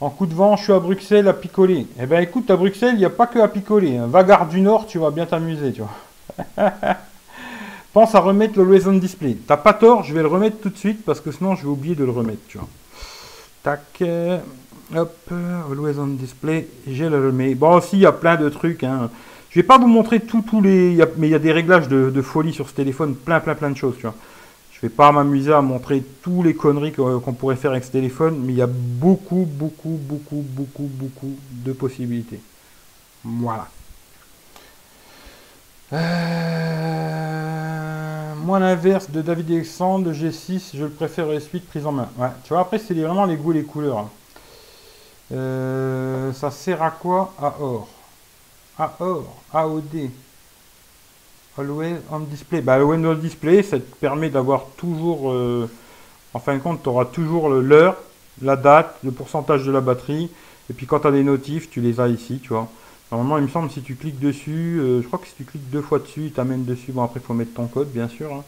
A: En coup de vent, je suis à Bruxelles à picoler. Eh ben écoute, à Bruxelles, il n'y a pas que à picoler. Hein. Va du Nord, tu vas bien t'amuser, tu vois. [laughs] Pense à remettre le Always on Display. T'as pas tort, je vais le remettre tout de suite parce que sinon je vais oublier de le remettre, tu vois. Tac. Hop, Always on Display. Je le remets. Bon, aussi, il y a plein de trucs. Hein. Je vais pas vous montrer tous les. Mais il y a des réglages de, de, folie sur ce téléphone. Plein, plein, plein de choses, tu vois. Je vais pas m'amuser à montrer tous les conneries qu'on pourrait faire avec ce téléphone, mais il y a beaucoup, beaucoup, beaucoup, beaucoup, beaucoup de possibilités. Voilà. Euh, moi, l'inverse de David Alexandre, G6, je le préfère S8 prise en main. Ouais, tu vois, après, c'est vraiment les goûts et les couleurs. Hein. Euh, ça sert à quoi? À or. À or, AOD. Always on display. Bah, on display, ça te permet d'avoir toujours, euh, en fin de compte, tu auras toujours l'heure, la date, le pourcentage de la batterie. Et puis quand tu as des notifs, tu les as ici, tu vois. Normalement, il me semble, si tu cliques dessus, euh, je crois que si tu cliques deux fois dessus, il t'amène dessus. Bon, après, il faut mettre ton code, bien sûr. Hein.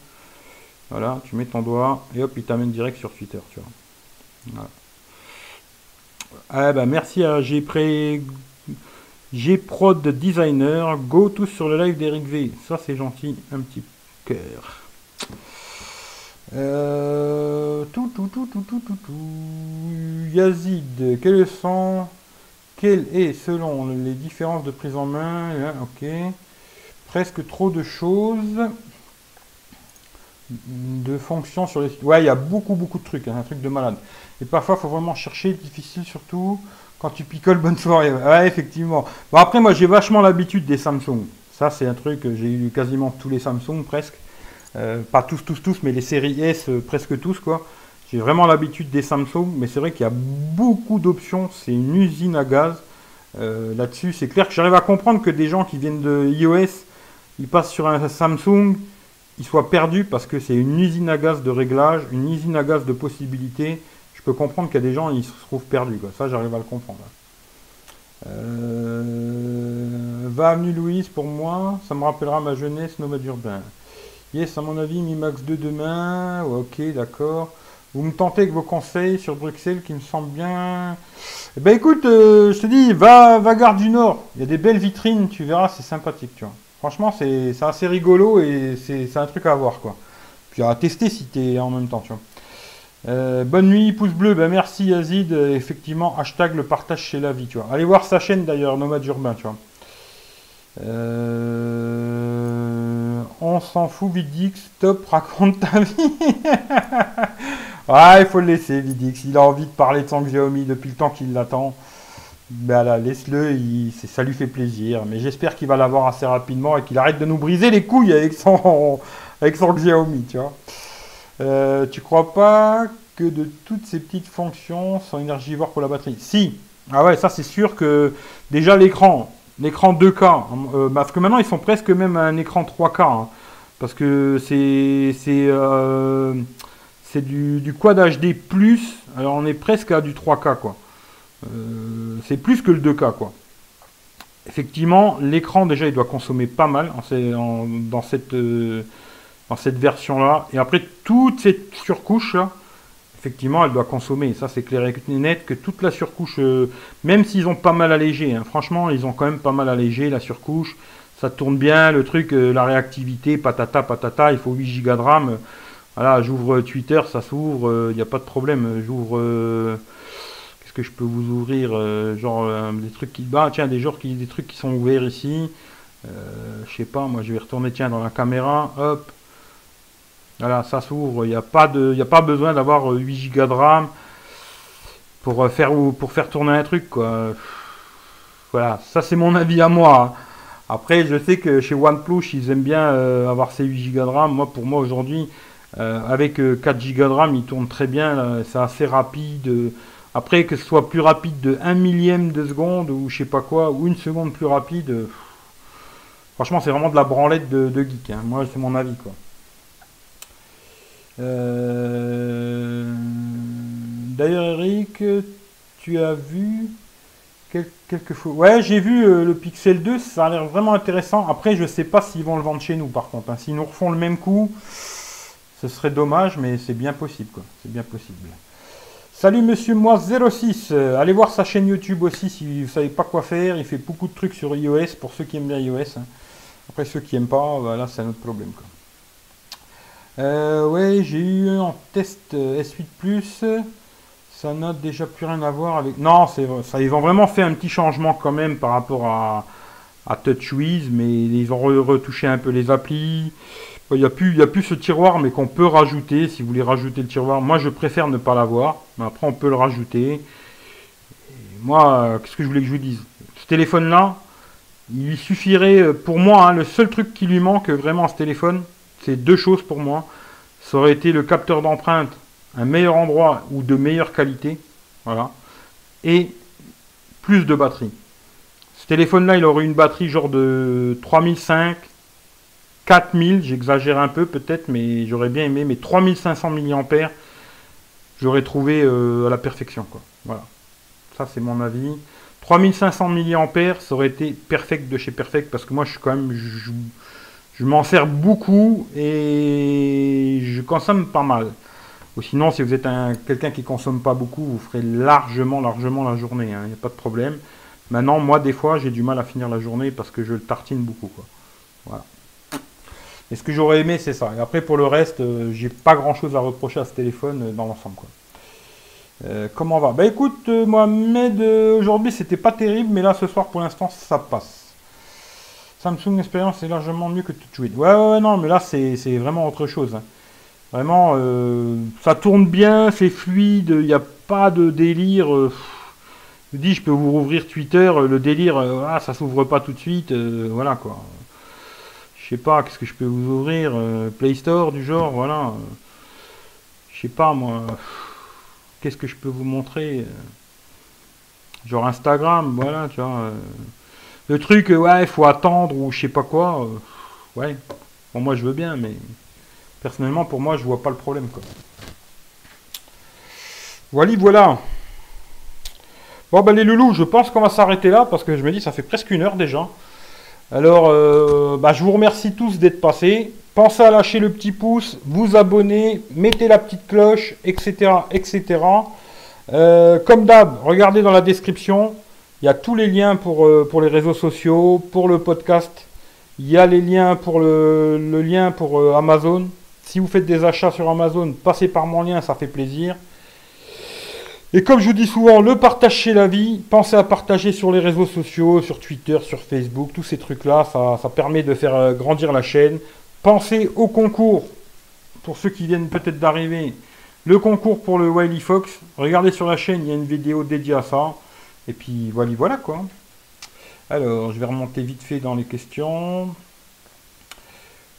A: Voilà, tu mets ton doigt et hop, il t'amène direct sur Twitter, tu vois. Ah bah merci à Gprod Designer. Go tous sur le live d'Eric V. Ça c'est gentil, un petit cœur. Euh, tout, tout, tout, tout, tout, tout, tout. Yazid, quel sont, quel est selon les différences de prise en main? Ok. Presque trop de choses. De fonctions sur les sites. Ouais, il y a beaucoup, beaucoup de trucs. Hein, un truc de malade. Et parfois, il faut vraiment chercher, difficile surtout quand tu picoles bonne soirée. Ouais, effectivement. Bon, après, moi, j'ai vachement l'habitude des Samsung. Ça, c'est un truc, j'ai eu quasiment tous les Samsung presque. Euh, pas tous, tous, tous, mais les séries S, euh, presque tous, quoi. J'ai vraiment l'habitude des Samsung, mais c'est vrai qu'il y a beaucoup d'options. C'est une usine à gaz. Euh, là-dessus, c'est clair que j'arrive à comprendre que des gens qui viennent de iOS, ils passent sur un Samsung, ils soient perdus parce que c'est une usine à gaz de réglage, une usine à gaz de possibilités. Je peux comprendre qu'il y a des gens, ils se trouvent perdus. Ça, j'arrive à le comprendre. va avenue Louise pour moi, ça me rappellera ma jeunesse nomade urbain. Yes, à mon avis, Mi Max 2 demain. ok, d'accord. Vous me tentez avec vos conseils sur Bruxelles qui me semblent bien. Eh ben écoute, euh, je te dis, va, va Gare du Nord. Il y a des belles vitrines, tu verras, c'est sympathique, tu vois. Franchement, c'est assez rigolo et c'est un truc à voir, quoi. Puis à tester si t'es en même temps. Euh, bonne nuit, pouce bleu. Ben merci Yazid. effectivement, hashtag le partage chez la vie, tu vois. Allez voir sa chaîne d'ailleurs, Nomade Urbain, tu vois. Euh, on s'en fout, Vidix. Stop, [laughs] raconte ta vie. ah, il faut le laisser, Vidix. Il a envie de parler de son Xiaomi depuis le temps qu'il l'attend. Ben là, laisse-le, ça lui fait plaisir. Mais j'espère qu'il va l'avoir assez rapidement et qu'il arrête de nous briser les couilles avec son, avec Xiaomi, tu vois. Euh, tu crois pas que de toutes ces petites fonctions sont énergivores pour la batterie? Si. Ah ouais, ça c'est sûr que déjà l'écran, l'écran 2K, euh, parce que maintenant ils sont presque même un écran 3K, hein. parce que euh, c'est du, du, Quad HD plus, alors on est presque à du 3K quoi. C'est plus que le 2K quoi. Effectivement, l'écran déjà il doit consommer pas mal en, dans cette version-là. Et après, toute cette surcouche-là, effectivement, elle doit consommer. ça, c'est clair et net que toute la surcouche, euh, même s'ils ont pas mal allégé, hein, franchement, ils ont quand même pas mal allégé la surcouche. Ça tourne bien, le truc, euh, la réactivité, patata, patata, il faut 8 Go de RAM. Voilà, j'ouvre Twitter, ça s'ouvre, il n'y a pas de problème. J'ouvre. Que je peux vous ouvrir Genre des trucs qui. Bah, tiens, des, genres qui, des trucs qui sont ouverts ici. je sais pas, moi je vais retourner, tiens, dans la caméra, hop, voilà, ça s'ouvre. Il n'y a, pas de, a pas besoin d'avoir 8 Go de RAM pour euh, faire, pour faire tourner un truc. Quoi. Voilà, ça c'est mon avis à moi. Hein. Après, je sais que chez OnePlus, ils aiment bien euh, avoir ces 8 Go de RAM. Moi, pour moi, aujourd'hui, euh, avec 4 Go de RAM, il tourne très bien. C'est assez rapide. Après, que ce soit plus rapide de 1 millième de seconde ou je sais pas quoi, ou une seconde plus rapide, franchement, c'est vraiment de la branlette de, geek. Hein. Moi, c'est mon avis. quoi. Euh, d'ailleurs, Eric, tu as vu quelques fois. Ouais, j'ai vu euh, le Pixel 2, ça a l'air vraiment intéressant. Après, je sais pas s'ils vont le vendre chez nous, par contre. Hein. S'ils nous refont le même coup, ce serait dommage, mais c'est bien possible. C'est bien possible. Salut Monsieur Moi 06, euh, allez voir sa chaîne YouTube aussi si vous savez pas quoi faire. Il fait beaucoup de trucs sur iOS pour ceux qui aiment bien iOS. Hein. Après ceux qui aiment pas, voilà, c'est un autre problème. Quoi. Euh, ouais, j'ai eu en test euh, S8 Plus. Ça n'a déjà plus rien à voir avec. Non, ça. Ils ont vraiment fait un petit changement quand même par rapport à, à TouchWiz, mais ils ont retouché un peu les applis. Il n'y a, plus, a plus ce tiroir, mais qu'on peut rajouter si vous voulez rajouter le tiroir. Moi, je préfère ne pas l'avoir, mais après, on peut le rajouter. moi, qu'est-ce que je voulais que je vous dise? Ce téléphone-là, il suffirait, euh, pour moi, hein, le seul truc qui lui manque vraiment à ce téléphone, c'est deux choses pour moi. Ça aurait été le capteur d'empreinte, un meilleur endroit ou de meilleure qualité. Voilà. Et plus de batterie. Ce téléphone-là, il aurait une batterie genre de 3005, 4000, j'exagère un peu peut-être, mais j'aurais bien aimé, mais 3500 mAh, j'aurais trouvé à la perfection. Quoi. Voilà. Ça, c'est mon avis. 3500 mAh, ça aurait été perfect de chez Perfect, parce que moi, je suis quand même... Je, m'en sers beaucoup et je consomme pas mal. Ou sinon, si vous êtes quelqu'un qui consomme pas beaucoup, vous ferez largement, largement la journée. Il hein, n'y a pas de problème. Maintenant, moi, des fois, j'ai du mal à finir la journée parce que je le tartine beaucoup. Voilà. Et ce que j'aurais aimé, c'est ça. Et après, pour le reste, euh, j'ai pas grand chose à reprocher à ce téléphone euh, dans l'ensemble. Euh, comment va? Bah écoute, Mohamed, aujourd'hui, c'était pas terrible, mais là, ce soir, pour l'instant, ça passe. Samsung Experience est largement mieux que TouchWiz. Ouais, ouais, non, mais là, c'est vraiment autre chose. Hein. Vraiment, ça tourne bien, c'est fluide, il n'y a pas de délire. Je dis, je peux vous rouvrir Twitter, le délire, ah, ça s'ouvre pas tout de suite, voilà quoi. Sais pas, qu'est-ce que je peux vous ouvrir Play Store du genre, voilà. Je sais pas moi. Qu'est-ce que je peux vous montrer Genre Instagram, voilà, tu vois. le truc, ouais, il faut attendre ou je sais pas quoi. ouais. Bon, moi je veux bien, mais personnellement, pour moi, je vois pas le problème quoi. Voilà, voilà. Bon, ben les loulous, je pense qu'on va s'arrêter là parce que je me dis, ça fait presque une heure déjà. Alors, euh, bah, je vous remercie tous d'être passés. Pensez à lâcher le petit pouce, vous abonner, mettez la petite cloche, etc. etc. Euh, comme d'hab, regardez dans la description. Il y a tous les liens pour, euh, pour les réseaux sociaux, pour le podcast. Il y a les liens pour le lien pour Amazon. Si vous faites des achats sur Amazon, passez par mon lien, ça fait plaisir. Et comme je vous dis souvent, le partage chez la vie, pensez à partager sur les réseaux sociaux, sur Twitter, sur Facebook, tous ces trucs-là, ça, permet de faire euh, grandir la chaîne. Pensez au concours, pour ceux qui viennent peut-être d'arriver, le concours pour le Wiley Fox. Regardez sur la chaîne, il y a une vidéo dédiée à ça. Et puis voilà, voilà quoi. Alors, je vais remonter vite fait dans les questions.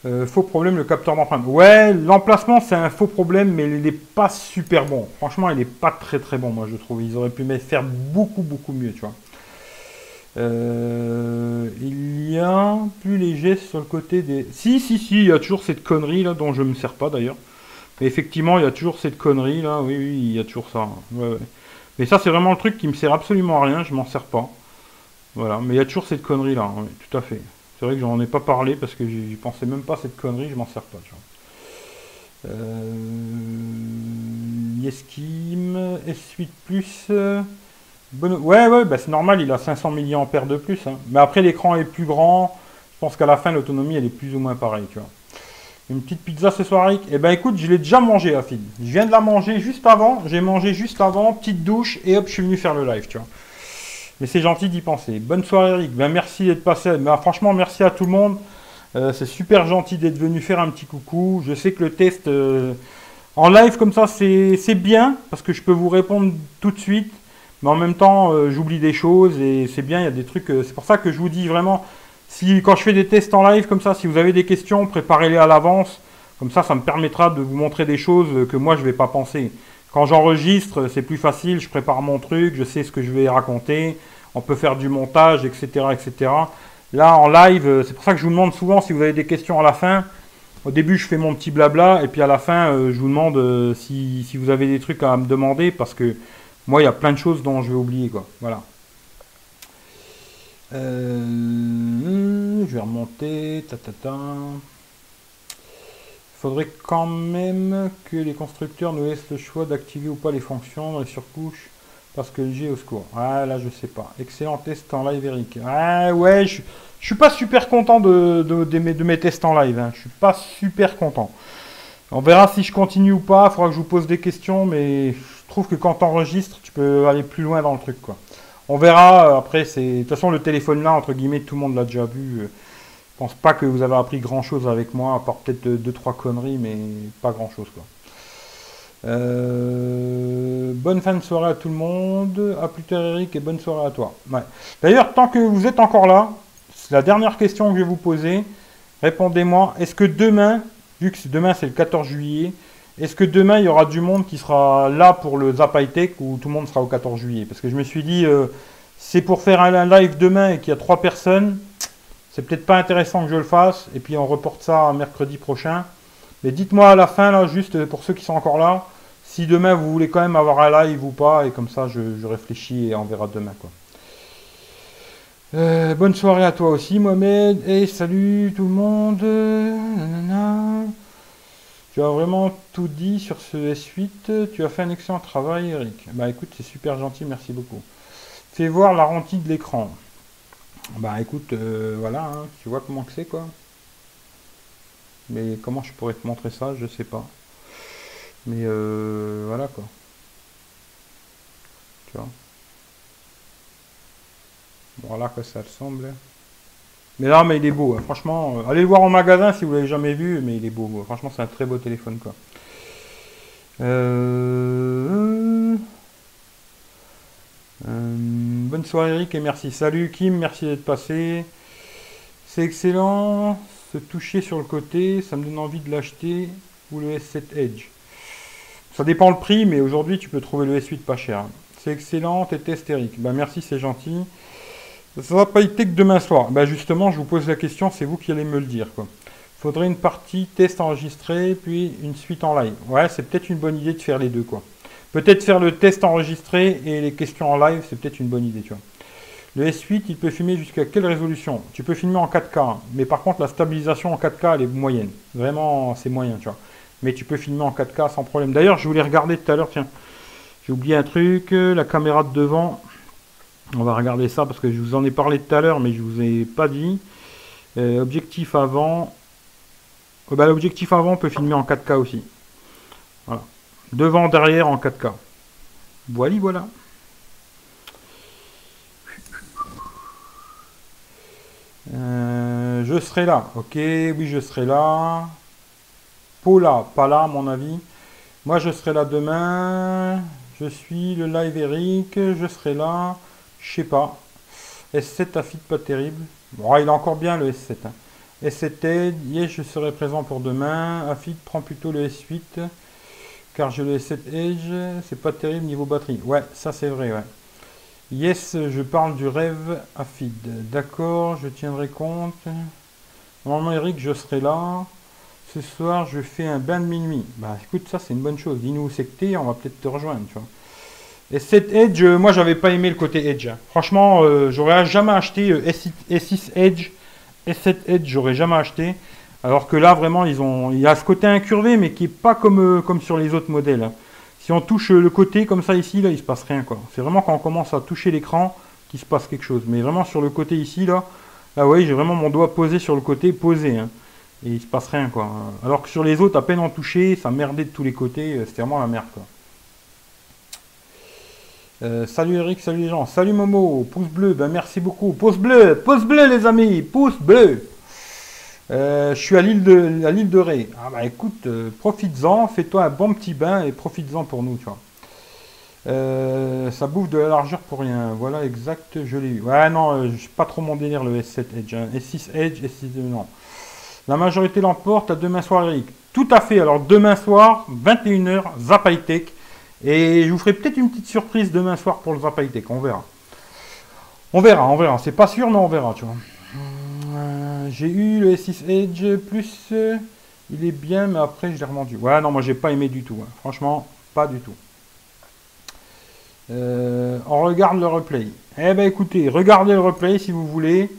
A: Euh, faux problème, le capteur d'empreinte. Ouais, l'emplacement, c'est un faux problème, mais il n'est pas super bon. Franchement, il n'est pas très très bon, moi, je trouve. Ils auraient pu faire beaucoup, beaucoup mieux, tu vois. Euh, il y a plus gestes sur le côté des... Si, si, si, il y a toujours cette connerie, là, dont je ne me sers pas, d'ailleurs. Effectivement, il y a toujours cette connerie, là. Oui, oui, il y a toujours ça. Mais ça, c'est vraiment le truc qui me sert absolument à rien. Je m'en sers pas. Voilà, mais il y a toujours cette connerie, là. tout à fait. C'est vrai que j'en ai pas parlé parce que j'y pensais même pas à cette connerie, je m'en sers pas. Euh, Yeskim, S8 Plus. Ouais, ouais, bah c'est normal, il a 500 mAh de plus. Hein. Mais après, l'écran est plus grand. Je pense qu'à la fin, l'autonomie, elle est plus ou moins pareille. Tu vois. Une petite pizza ce soir, Eric? Eh ben écoute, je l'ai déjà mangé, à Je viens de la manger juste avant. J'ai mangé juste avant, petite douche, et hop, je suis venu faire le live, tu vois. Mais c'est gentil d'y penser. Bonne soirée Eric. Ben, merci d'être passé. Ben, franchement, merci à tout le monde. Euh, c'est super gentil d'être venu faire un petit coucou. Je sais que le test euh, en live comme ça, c'est bien parce que je peux vous répondre tout de suite. Mais en même temps, euh, j'oublie des choses et c'est bien. Il y a des trucs. c'est pour ça que je vous dis vraiment, si quand je fais des tests en live comme ça, si vous avez des questions, préparez-les à l'avance. Comme ça, ça me permettra de vous montrer des choses que moi je ne vais pas penser. Quand j'enregistre, c'est plus facile, je prépare mon truc, je sais ce que je vais raconter, on peut faire du montage, etc. etc. Là, en live, euh, c'est pour ça que je vous demande souvent si vous avez des questions à la fin. Au début, je fais mon petit blabla, et puis à la fin, euh, je vous demande euh, si, vous avez des trucs à me demander, parce que moi, il y a plein de choses dont je vais oublier, quoi. Voilà. je vais remonter, ta ta ta faudrait quand même que les constructeurs nous laissent le choix d'activer ou pas les fonctions dans les surcouches parce que j'ai au secours. Ah là je sais pas. Excellent test en live Eric. Ah ouais, je, je suis pas super content de, mes, tests en live. Hein. Je suis pas super content. On verra si je continue ou pas. Il faudra que je vous pose des questions, mais je trouve que quand tu enregistres, tu peux aller plus loin dans le truc quoi. On verra. Après, c'est de toute façon le téléphone là entre guillemets, tout le monde l'a déjà vu. Je pense pas que vous avez appris grand chose avec moi, à part peut-être deux, trois conneries, mais pas grand chose quoi. Euh, bonne fin de soirée à tout le monde. À plus tard Eric et bonne soirée à toi. D'ailleurs, tant que vous êtes encore là, c'est la dernière question que je vais vous poser. Répondez-moi, est-ce que demain, vu que demain c'est le 14 juillet, est-ce que demain il y aura du monde qui sera là pour le Zap Tech ou tout le monde sera au 14 juillet? Parce que je me suis dit, euh, c'est pour faire un live demain et qu'il y a trois personnes, C'est peut-être pas intéressant que je le fasse, et puis on reporte ça mercredi prochain. Mais dites-moi à la fin, là, juste pour ceux qui sont encore là, si demain vous voulez quand même avoir un live ou pas, et comme ça je, réfléchis et on verra demain quoi. Euh, bonne soirée à toi aussi Mohamed, et salut tout le monde. Tu as vraiment tout dit sur ce S8, tu as fait un excellent travail Eric. Bah écoute, c'est super gentil, merci beaucoup. Fais voir la rentille de l'écran. Bah écoute, euh, voilà, hein, tu vois comment c'est quoi. Mais comment je pourrais te montrer ça, je sais pas. Mais euh, voilà quoi. Tu vois. Voilà quoi ça ressemble. Mais là, mais il est beau. Hein. Franchement, euh, allez le voir en magasin si vous l'avez jamais vu, mais il est beau. Franchement, c'est un très beau téléphone quoi. Bonne soirée Eric et merci. Salut Kim, merci d'être passé. C'est excellent. Se toucher sur le côté, ça me donne envie de l'acheter. Ou le S7 Edge. Ça dépend le prix, mais aujourd'hui, tu peux trouver le S8 pas cher. C'est excellent, t'es hystérique. Bah merci, c'est gentil. Ça va pas été que demain soir. Bah justement, je vous pose la question, c'est vous qui allez me le dire. Quoi. Faudrait une partie test enregistré, puis une suite en live. Ouais, c'est peut-être une bonne idée de faire les deux. quoi. Peut-être faire le test enregistré et les questions en live, c'est peut-être une bonne idée. Tu vois. Le S8, il peut filmer jusqu'à quelle résolution? Tu peux filmer en 4K, hein. mais par contre, la stabilisation en 4K, elle est moyenne. Vraiment, c'est moyen, tu vois mais tu peux filmer en 4K sans problème. D'ailleurs, je voulais regarder tout à l'heure, tiens, j'ai oublié un truc, euh, la caméra de devant. On va regarder ça parce que je vous en ai parlé tout à l'heure, mais je vous ai pas dit. Euh, objectif avant. Oh, l'objectif avant peut filmer en 4K aussi. Devant, derrière en 4K. Voilà, voilà. Euh, je serai là. Ok, oui, je serai là. Paula, pas là à mon avis. Moi je serai là demain. Je suis le live Eric, je serai là. Je sais pas. S7 affite pas terrible. Bon, il est encore bien le S7. Hein. S7 Edge, yes, je serai présent pour demain. Afid prend plutôt le S8 car j'ai le S7 Edge, c'est pas terrible niveau batterie. Ouais, ça c'est vrai, ouais. Yes, je parle du rêve Afid. D'accord, je tiendrai compte. Normalement, Eric, je serai là. Ce soir, je fais un bain de minuit. Bah écoute, ça c'est une bonne chose. Dis-nous où c'est que on va peut-être te rejoindre, tu vois. Et cette Edge, euh, moi j'avais pas aimé le côté Edge. Hein. Franchement, euh, j'aurais jamais acheté euh, S6, Edge. S7 Edge, j'aurais jamais acheté. Alors que là, vraiment, ils ont, il y a ce côté incurvé, mais qui est pas comme, comme sur les autres modèles. Hein. Si on touche le côté comme ça ici, là, il se passe rien. C'est vraiment quand on commence à toucher l'écran qu'il se passe quelque chose. Mais vraiment sur le côté ici, là, là, oui, j'ai vraiment mon doigt posé sur le côté, posé. Hein et il se passe rien. Alors que sur les autres, à peine en touché, ça merdait de tous les côtés, euh, c'était vraiment la merde. Euh, salut Eric, salut les gens, salut Momo, pouce bleu, ben merci beaucoup, pouce bleu, pouce bleu les amis, pouce bleu. Euh, je suis à l'île de l'île de Ré. Ah bah écoute, profites-en, fais-toi un bon petit bain et profites-en pour nous, tu vois. ça bouffe de la largeur pour rien. Voilà, exact, je l'ai eu. Ouais, non, je suis pas trop mon délire le S7 Edge. Hein. S6 Edge, S6 non. La majorité l'emporte à demain soir, Eric. Tout à fait. Alors, demain soir, 21h, Zap Tech. Et je vous ferai peut-être une petite surprise demain soir pour le Zap Tech. On verra. On verra, on verra. C'est pas sûr, mais on verra, tu vois. Euh, j'ai eu le S6 Edge plus. Euh, il est bien, mais après, je l'ai revendu. Ouais, non, moi, j'ai pas aimé du tout. Hein. Franchement, pas du tout. Euh, on regarde le replay. Eh ben, écoutez, regardez le replay si vous voulez.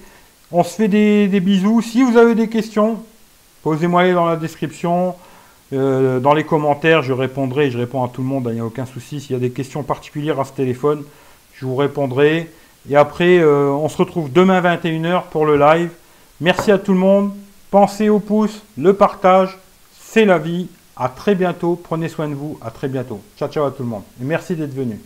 A: On se fait des, bisous. Si vous avez des questions, posez-moi-les dans la description. Dans les commentaires, je répondrai. Je réponds à tout le monde, il n'y a aucun souci. S'il y a des questions particulières à ce téléphone, je vous répondrai. Et après, on se retrouve demain 21h pour le live. Merci à tout le monde. Pensez au pouce, le partage, c'est la vie. À très bientôt. Prenez soin de vous. À très bientôt. Ciao, ciao à tout le monde. Et merci d'être venu.